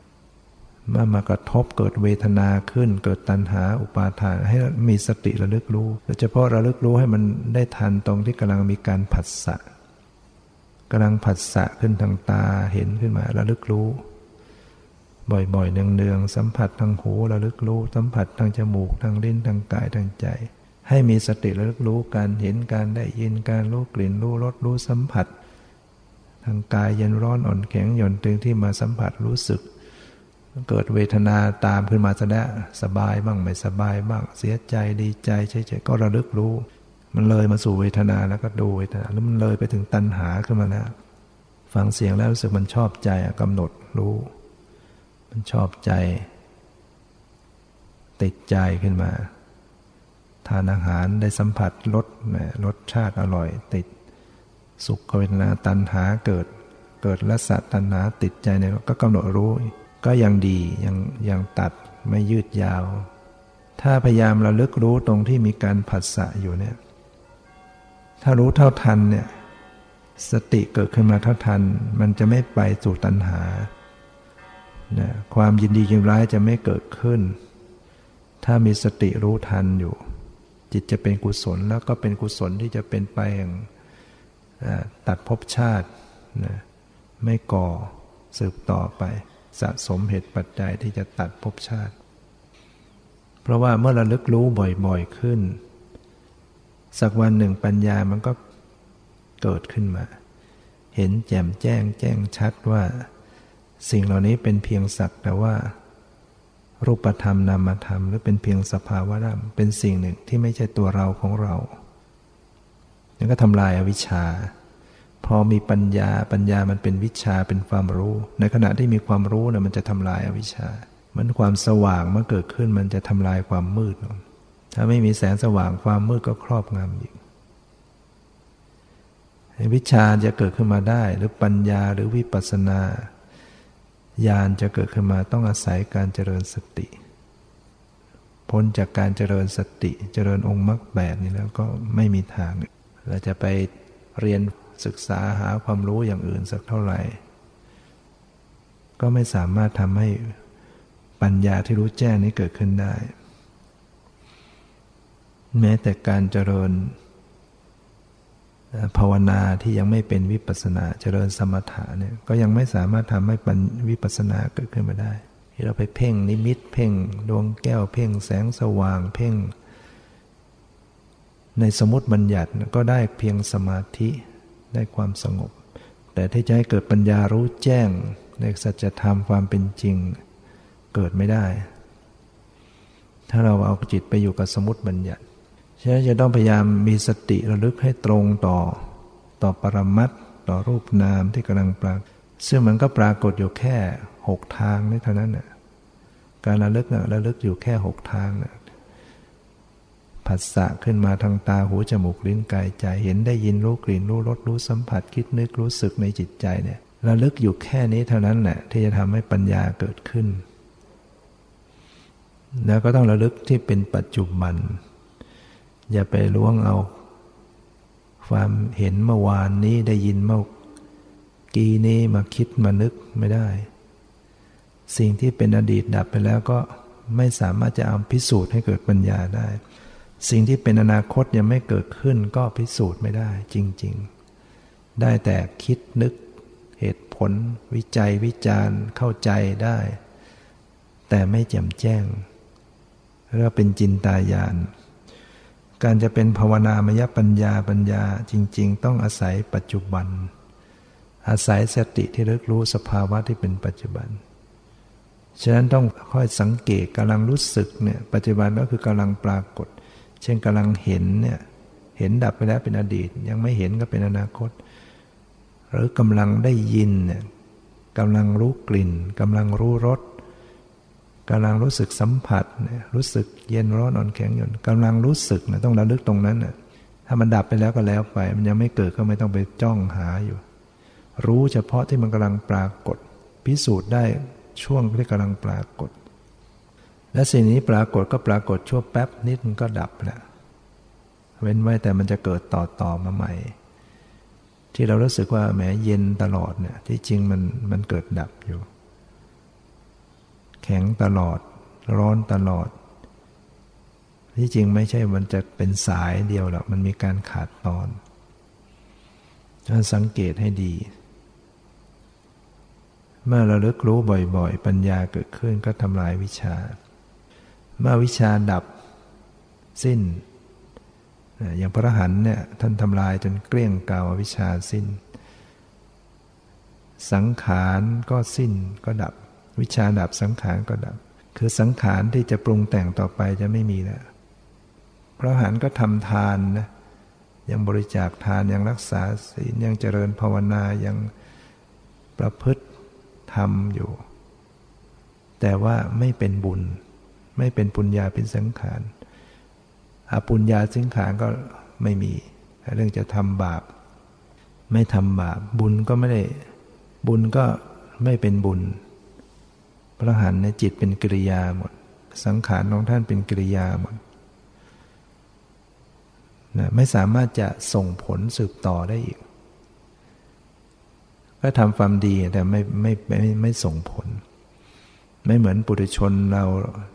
เมื่อมากระทบเกิดเวทนาขึ้น เกิดตัณหาอุปาทาน ให้มีสติระลึกรู้โดยเฉพาะระลึกรู้ให้มันได้ทันตรงที่กำลังมีการผัสสะกำลังผัสสะขึ้นทางตาเห็นขึ้นมาระลึกรู้ บ่อยๆเนืองๆสัมผัสทางหูระลึกรู้ สัมผัสทางจมูกทางลิ้นทางกายทางใจ ให้มีสติระลึกรู้การเห็นการได้ยินการรู้กลิ่นรู้รสรู้สัมผัส ทางกายเย็นร้อนอ่อนแข็งหย่อนตึงที่มาสัมผัสรู้สึก เกิดเวทนาตามขึ้นมาแสดงสบายบ้างไม่สบายบ้าง เสียใจดีใจเฉยๆก็ระลึกรู้ มันเลยมาสู่เวทนาแล้วก็ดูเวทนาแล้วมันเลยไปถึงตัณหาขึ้นมาแล้วฟังเสียงแล้วรู้สึกมันชอบใจกำหนดรู้ มันชอบใจ ติดใจขึ้นมา ทานอาหารได้สัมผัสรสรสชาติอร่อย ติดสุขเวทนาตัณหาเกิด เกิดละสัตตัณหาติดใจเนี่ยก็กำหนดรู้ ก็ยังดียังยังตัดไม่ยืดยาว ถ้าพยายามระลึกรู้ตรงที่มีการผัสสะอยู่เนี่ย ถ้ารู้เท่าทันเนี่ย สติเกิดขึ้นมาเท่าทัน มันจะไม่ไปสู่ตัณหานะความยินดียินร้ายจะไม่เกิดขึ้น ถ้ามีสติรู้ทันอยู่ จิตจะเป็นกุศลแล้วก็เป็นกุศลที่จะเป็นไปอย่างตัดภพชาตินะไม่ก่อสืบต่อไป สะสมเหตุปัจจัยที่จะตัดภพชาติ เพราะว่าเมื่อระลึกรู้บ่อยๆขึ้น สักวันหนึ่งปัญญามันก็เกิดขึ้นมา เห็นแจ่มแจ้งแจ้งชัดว่า สิ่งเหล่านี้เป็นเพียงสักแต่ว่า รูปธรรมนามธรรม หรือเป็นเพียงสภาวะธรรมเป็นสิ่งหนึ่งที่ไม่ใช่ตัวเราของเรานั่นก็ทำลายอาวิชชา พอมีปัญญาปัญญามันเป็นวิชาเป็นความรู้ ในขณะที่มีความรู้เนี่ยมันจะทำลายอวิชชา มันความสว่างเมื่อเกิดขึ้นมันจะทำลายความมืด ถ้าไม่มีแสงสว่างความมืดก็ครอบงำอีกวิชาจะเกิดขึ้นมาได้ หรือปัญญาหรือวิปัสสนาญาณจะเกิดขึ้นมาต้องอาศัยการเจริญสติ พ้นจากการเจริญสติ เจริญองค์มรรคแปดนี้แล้วก็ไม่มีทาง เราจะไปเรียน ศึกษาหาความรู้อย่างอื่นสักเท่าไหร่ ก็ไม่สามารถทำให้ปัญญาที่รู้แจ้งนี้เกิดขึ้นได้ แม้แต่การเจริญภาวนาที่ยังไม่เป็นวิปัสนาเจริญสมถะเนี่ยก็ยังไม่สามารถทำให้ปัญวิปัสนาเกิดขึ้นมาได้ที่เราไปเพ่งนิมิตเพ่งดวงแก้วเพ่งแสงสว่างเพ่ง ในสมุติบัญญัติก็ได้เพียงสมาธิ ได้ความสงบ แต่ที่จะให้เกิดปัญญารู้แจ้ง ในสัจธรรมความเป็นจริง เกิดไม่ได้ ถ้าเราเอาจิตไปอยู่กับสมุติบัญญัติฉะนั้นจะต้องพยายามมีสติระลึกให้ตรงต่อ ต่อปรมัตต่อรูปนามที่กำลังปรากฏซึ่งมันก็ปรากฏอยู่แค่หกทางนี่เท่านั้นน่ะการระลึกน่ะระลึกอยู่แค่หกทางน่ะ ผัสสะขึ้นมาทางตาหูจมูกลิ้นกายใจเห็นได้ยินรู้กลิ่นรู้รสรู้สัมผัสคิดนึกรู้สึกในจิตใจเนี่ยระลึกอยู่แค่นี้เท่านั้นแหละที่จะทำให้ปัญญาเกิดขึ้น แล้วก็ต้องระลึกที่เป็นปัจจุบัน อย่าไปล้วงเอา ความเห็นเมื่อวานนี้ได้ยินเมื่อกี้นี้มาคิดมานึกไม่ได้ สิ่งที่เป็นอดีตดับไปแล้วก็ไม่สามารถจะเอาพิสูจน์ให้เกิดปัญญาได้ สิ่งที่เป็นอนาคตยังไม่เกิดขึ้นก็พิสูจน์ไม่ได้จริง ๆ ได้แต่คิดนึกเหตุผล วิจัยวิจารณ์เข้าใจได้ แต่ไม่แจ่มแจ้งเรียกเป็นจินตายานการจะเป็นภาวนามยปัญญาปัญญาจริง ๆ ต้องอาศัยปัจจุบัน อาศัยสติที่รึกรู้สภาวะที่เป็นปัจจุบัน ฉะนั้นต้องค่อยสังเกตกำลังรู้สึกเนี่ยปัจจุบันก็คือกำลังปรากฏ เช่นกำลังเห็นเนี่ยเห็นดับไปแล้วเป็นอดีต ยังไม่เห็นก็เป็นอนาคต หรือกำลังได้ยินเนี่ยกำลังรู้กลิ่นกำลังรู้รสกำลังรู้สึกสัมผัสเนี่ยรู้สึกเย็นร้อนอ่อนแข็งหย่อนกำลังรู้สึกนะต้องระลึกตรงนั้นน่ะถ้ามันดับไปแล้วก็แล้วไป มันยังไม่เกิดก็ไม่ต้องไปจ้องหาอยู่ รู้เฉพาะที่มันกำลังปรากฏ พิสูจน์ได้ช่วงที่กำลังปรากฏ และสิ่งนี้ปรากฏก็ปรากฏชั่วแป๊บนิดมันก็ดับแล้วเว้นไว้แต่มันจะเกิดต่อต่อมาใหม่ ที่เรารู้สึกว่าแหมเย็นตลอดเนี่ยที่จริงมันมันเกิดดับอยู่ แข็งตลอด ร้อนตลอด ที่จริงไม่ใช่มันจะเป็นสายเดียวหรอกมันมีการขาดตอนถ้าสังเกตให้ดี เมื่อเราเลิกรู้บ่อยๆ ปัญญาเกิดขึ้นก็ทำลายวิชา เมื่อวิชาดับสิ้น อย่างพระหันเนี่ยท่านทำลายจนเกลี้ยงเกาวิชาสิ้น สังขารก็สิ้นก็ดับ วิชาดับสังขารก็ดับ คือสังขารที่จะปรุงแต่งต่อไปจะไม่มีแล้วพระหันก็ทำทานนะยังบริจาคทานยังรักษาศีลยังเจริญภาวนายังประพฤติทำอยู่ แต่ว่าไม่เป็นบุญ ไม่เป็นปุญญาเป็นสังขารอาปุญญาสิงขารก็ไม่มี เรื่องจะทำบาป ไม่ทำบาป บุญก็ไม่ได้ บุญก็ไม่เป็นบุญ พระหันในจิตเป็นกิริยาหมด สังขารของท่านเป็นกิริยาหมดนะไม่สามารถจะส่งผลสืบต่อได้อีก ก็ทำความดีแต่ไม่ไม่ไม่ไม่ส่งผล ไม่เหมือนปุถุชนเรา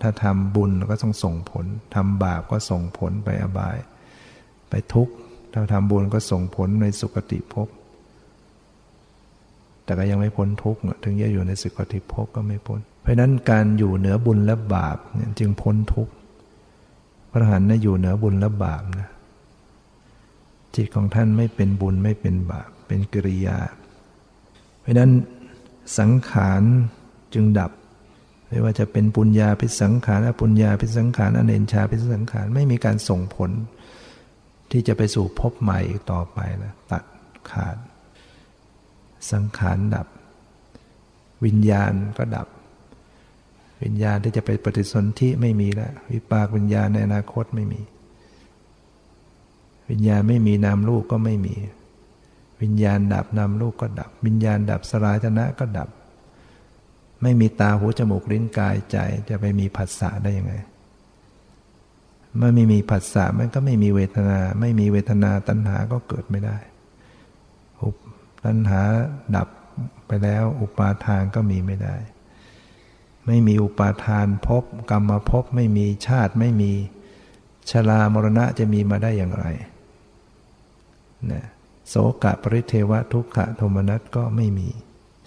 ถ้าทำบุญก็ต้องส่งผลทำบาปก็ส่งผลไปอบาย ไปทุกข์ถ้าทำบุญก็ส่งผลในสุคติภพแต่ก็ยังไม่พ้นทุกข์ถึงจะอยู่ในสุคติภพก็ไม่พ้น เพราะนั้นการอยู่เหนือบุญและบาปจึงพ้นทุกข์พระหันนะอยู่เหนือบุญและบาปนะจิตของท่านไม่เป็นบุญไม่เป็นบาปเป็นกิริยา เพราะนั้นสังขารจึงดับ ไม่ว่าจะเป็นปุญญาพิสังขารอปุญญาพิสังขารอเนนชาพิสังขารไม่มีการส่งผล ที่จะไปสู่พบใหม่อีกต่อไปแล้วตัดขาด สังขารดับ วิญญาณก็ดับ วิญญาณที่จะไปปฏิสนธิไม่มีแล้ววิปากวิญญาณในอนาคตไม่มี วิญญาณไม่มีนามลูกก็ไม่มี วิญญาณดับนามลูกก็ดับ วิญญาณดับสลายชนะก็ดับ ไม่มีตาหูจมูกลิ้นกายใจจะไปมีผัสสะได้ยังไงเมื่อไม่มีผัสสะมันก็ไม่มีเวทนา ไม่มีเวทนาตัณหาก็เกิดไม่ได้ตัณหาดับไปแล้วอุปาทานก็มีไม่ได้ ไม่มีอุปาทานพบกรรมภพไม่มีชาติไม่มีชรามรณะจะมีมาได้อย่างไรนะโสกะปริเทวะทุกขะโทมนัสก็ไม่มี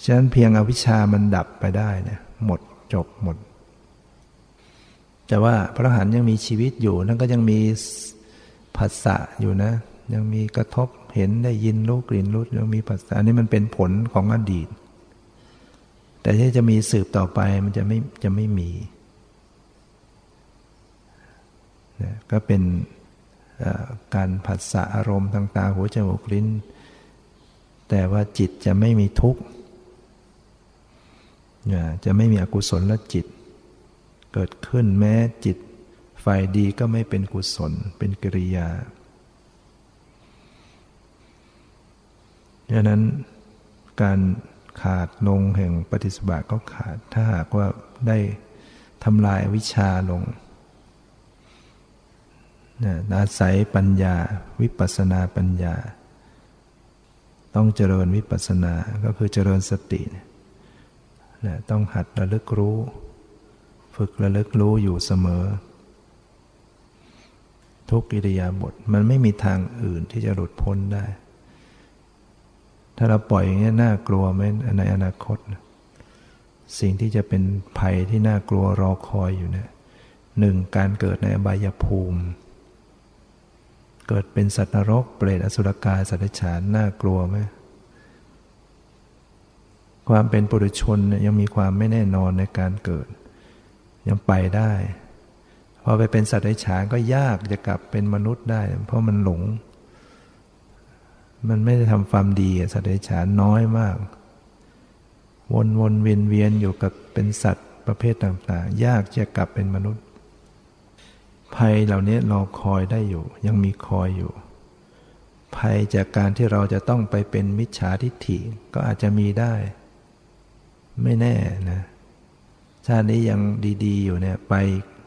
ฉะนั้นเพียงอวิชามันดับไปได้เนี่ยหมดจบหมด แต่ว่าพระหันยังมีชีวิตอยู่นั่นก็ยังมีผัสสะอยู่นะ ยังมีกระทบเห็นได้ยินรู้กลิ่นรู้แล้วมีภาษาอันนี้มันเป็นผลของอดีต แต่ที่จะมีสืบต่อไปมันจะไม่จะไม่มีนะก็เป็นการผัสสะอารมณ์ต่างๆหัวใจหกลิ้น แต่ว่าจิตจะไม่มีทุกข์ จะไม่มีอกุศลและจิต เกิดขึ้นแม้จิตฝ่ายดีก็ไม่เป็นกุศลเป็นกิริยาดังนั้นการขาดลงแห่งปฏิสบาก็ขาดถ้าหากว่าได้ทำลายวิชาลงนะอาศัยปัญญาวิปัสนาปัญญา ต้องเจริญวิปัสนาก็คือเจริญสตินะ ต้องหัดระลึกรู้ ฝึกระลึกรู้อยู่เสมอ ทุกอิริยาบถมันไม่มีทางอื่นที่จะหลุดพ้นได้ ถ้าเราปล่อยอย่างนี้น่ากลัวไหมในอนาคต สิ่งที่จะเป็นภัยที่น่ากลัวรอคอยอยู่เนี่ยหนึ่งการเกิดในอบายภูมิ เกิดเป็นสัตว์นรกเปรตอสุรกายสัตว์ฉานน่ากลัวไหม ความเป็นปุถุชนยังมีความไม่แน่นอนในการเกิด ยังไปได้ พอไปเป็นสัตว์ไร้ฉานก็ยากจะกลับเป็นมนุษย์ได้ เพราะมันหลง มันไม่ได้ทำความดีสัตว์ไร้ฉานน้อยมาก วนวนเวียนเวียนอยู่กับเป็นสัตว์ประเภทต่างๆ ยากจะกลับเป็นมนุษย์ ภัยเหล่านี้รอคอยได้อยู่ ยังมีคอยอยู่ภัยจากการที่เราจะต้องไปเป็นมิจฉาทิฏฐิก็อาจจะมีได้ ไม่แน่นะชาตินี้ยังดี ๆ อยู่เนี่ยไป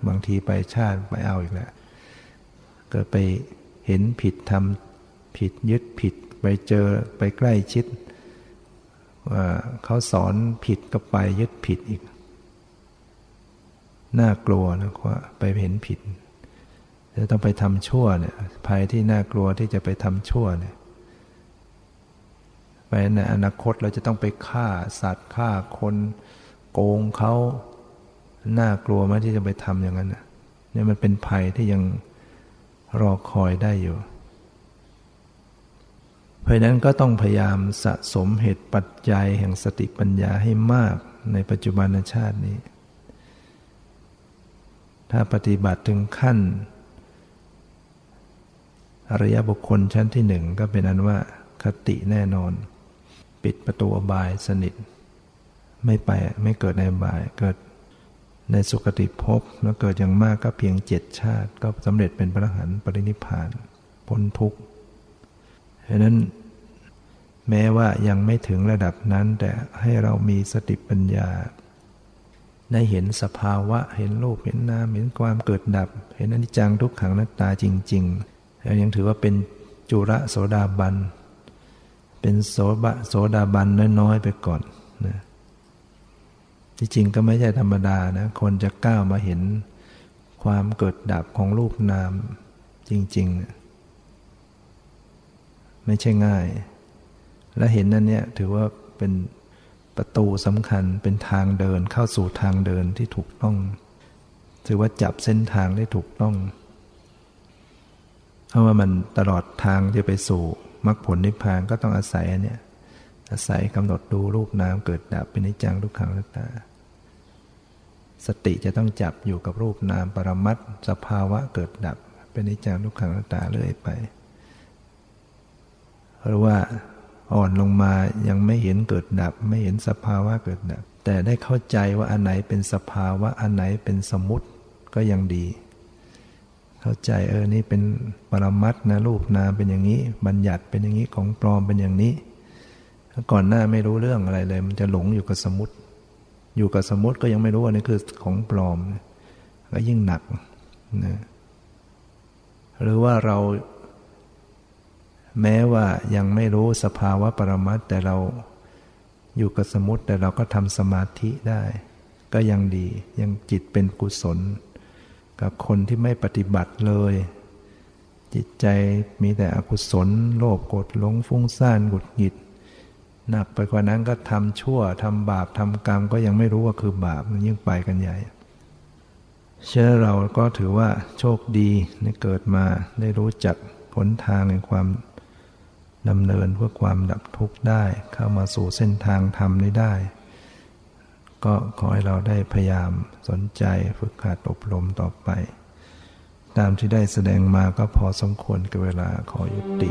บางทีไปชาติไปเอาอีกแล้วก็ไปเห็นผิดทำผิดยึดผิด ไปเจอไปใกล้ชิดว่าเขาสอนผิดก็ไปยึดผิดอีก น่ากลัวนะว่าไปเห็นผิดจะต้องไปทำชั่วเนี่ยภัยที่น่ากลัวที่จะไปทำชั่วเนี่ย ไปในอนาคตเราจะต้องไปฆ่าสัตว์ฆ่าคนโกงเขาน่ากลัวไหมที่จะไปทำอย่างนั้นเนี่ยมันเป็นภัยที่ยังรอคอยได้อยู่ เพราะนั้นก็ต้องพยายามสะสมเหตุปัจจัยแห่งสติปัญญาให้มากในปัจจุบันชาตินี้ ถ้าปฏิบัติถึงขั้น อริยบุคคลชั้นที่หนึ่งก็เป็นอันว่าคติแน่นอน ปิดประตูอบายสนิท ไม่ไปไม่เกิดในอบายเกิดในสุคติภพแล้วเกิดอย่างมากก็เพียงเจ็ดชาติ ก็สำเร็จเป็นพระหันปรินิพานพ้นทุกข์ฉะนั้นแม้ว่ายังไม่ถึงระดับนั้น แต่ให้เรามีสติปัญญา ได้เห็นสภาวะเห็นรูปเห็นนามเห็นความเกิดดับ เห็นอนิจจังทุกขังนัตตาจริงๆยังถือว่าเป็นจุระโสดาบัน เป็นโสบะโสดาบันน้อยๆไปก่อนนะที่จริงก็ไม่ใช่ธรรมดานะ คนจะก้าวมาเห็นความเกิดดับของรูปนามจริง ๆ ไม่ใช่ง่าย และเห็นนั่นเนี่ยถือว่าเป็นประตูสำคัญเป็นทางเดินเข้าสู่ทางเดินที่ถูกต้อง ถือว่าจับเส้นทางได้ถูกต้อง เพราะว่ามันตลอดทางจะไปสู่ มรรคผลนิพพานก็ต้องอาศัยอันเนี้ยอาศัยกำหนดดูรูปนามเกิดดับเป็นนิจังทุกขังนัตตา สติจะต้องจับอยู่กับรูปนามปรมัตสภาวะเกิดดับ เป็นนิจังทุกขังนัตตาเรื่อยไปหรือว่าอ่อนลงมายังไม่เห็นเกิดดับ ไม่เห็นสภาวะเกิดดับ แต่ได้เข้าใจว่าอันไหนเป็นสภาวะอันไหนเป็นสมุติก็ยังดี เข้าใจเออนี่เป็นปรมัตนะรูปนามเป็นอย่างนี้ บัญญัติเป็นอย่างนี้ของปลอมเป็นอย่างนี้ก่อนหน้าไม่รู้เรื่องอะไรเลย มันจะหลงอยู่กับสมุติ อยู่กับสมุติก็ยังไม่รู้ว่านี่คือของปลอมก็ยิ่งหนักนะหรือว่าเรา แม้ว่ายังไม่รู้สภาวะปรมัตแต่เราอยู่กับสมุติแต่เราก็ทำสมาธิได้ ก็ยังดียังจิตเป็นกุศล กับคนที่ไม่ปฏิบัติเลย จิตใจมีแต่อกุศล โลภโกรธหลงฟุ้งซ่านหงุดหงิดหนักไปกว่านั้นก็ทำชั่วทำบาปทำกรรมก็ยังไม่รู้ว่าคือบาปยิ่งไปกันใหญ่ เชื่อเราก็ถือว่าโชคดีในเกิดมาได้รู้จักผลทางในความดำเนินเพื่อความดับทุกข์ได้ เข้ามาสู่เส้นทางธรรมนี้ได้ ก็ขอให้เราได้พยายามสนใจฝึกหัดอบรมต่อไป ตามที่ได้แสดงมาก็พอสมควรกับเวลาขอยุติ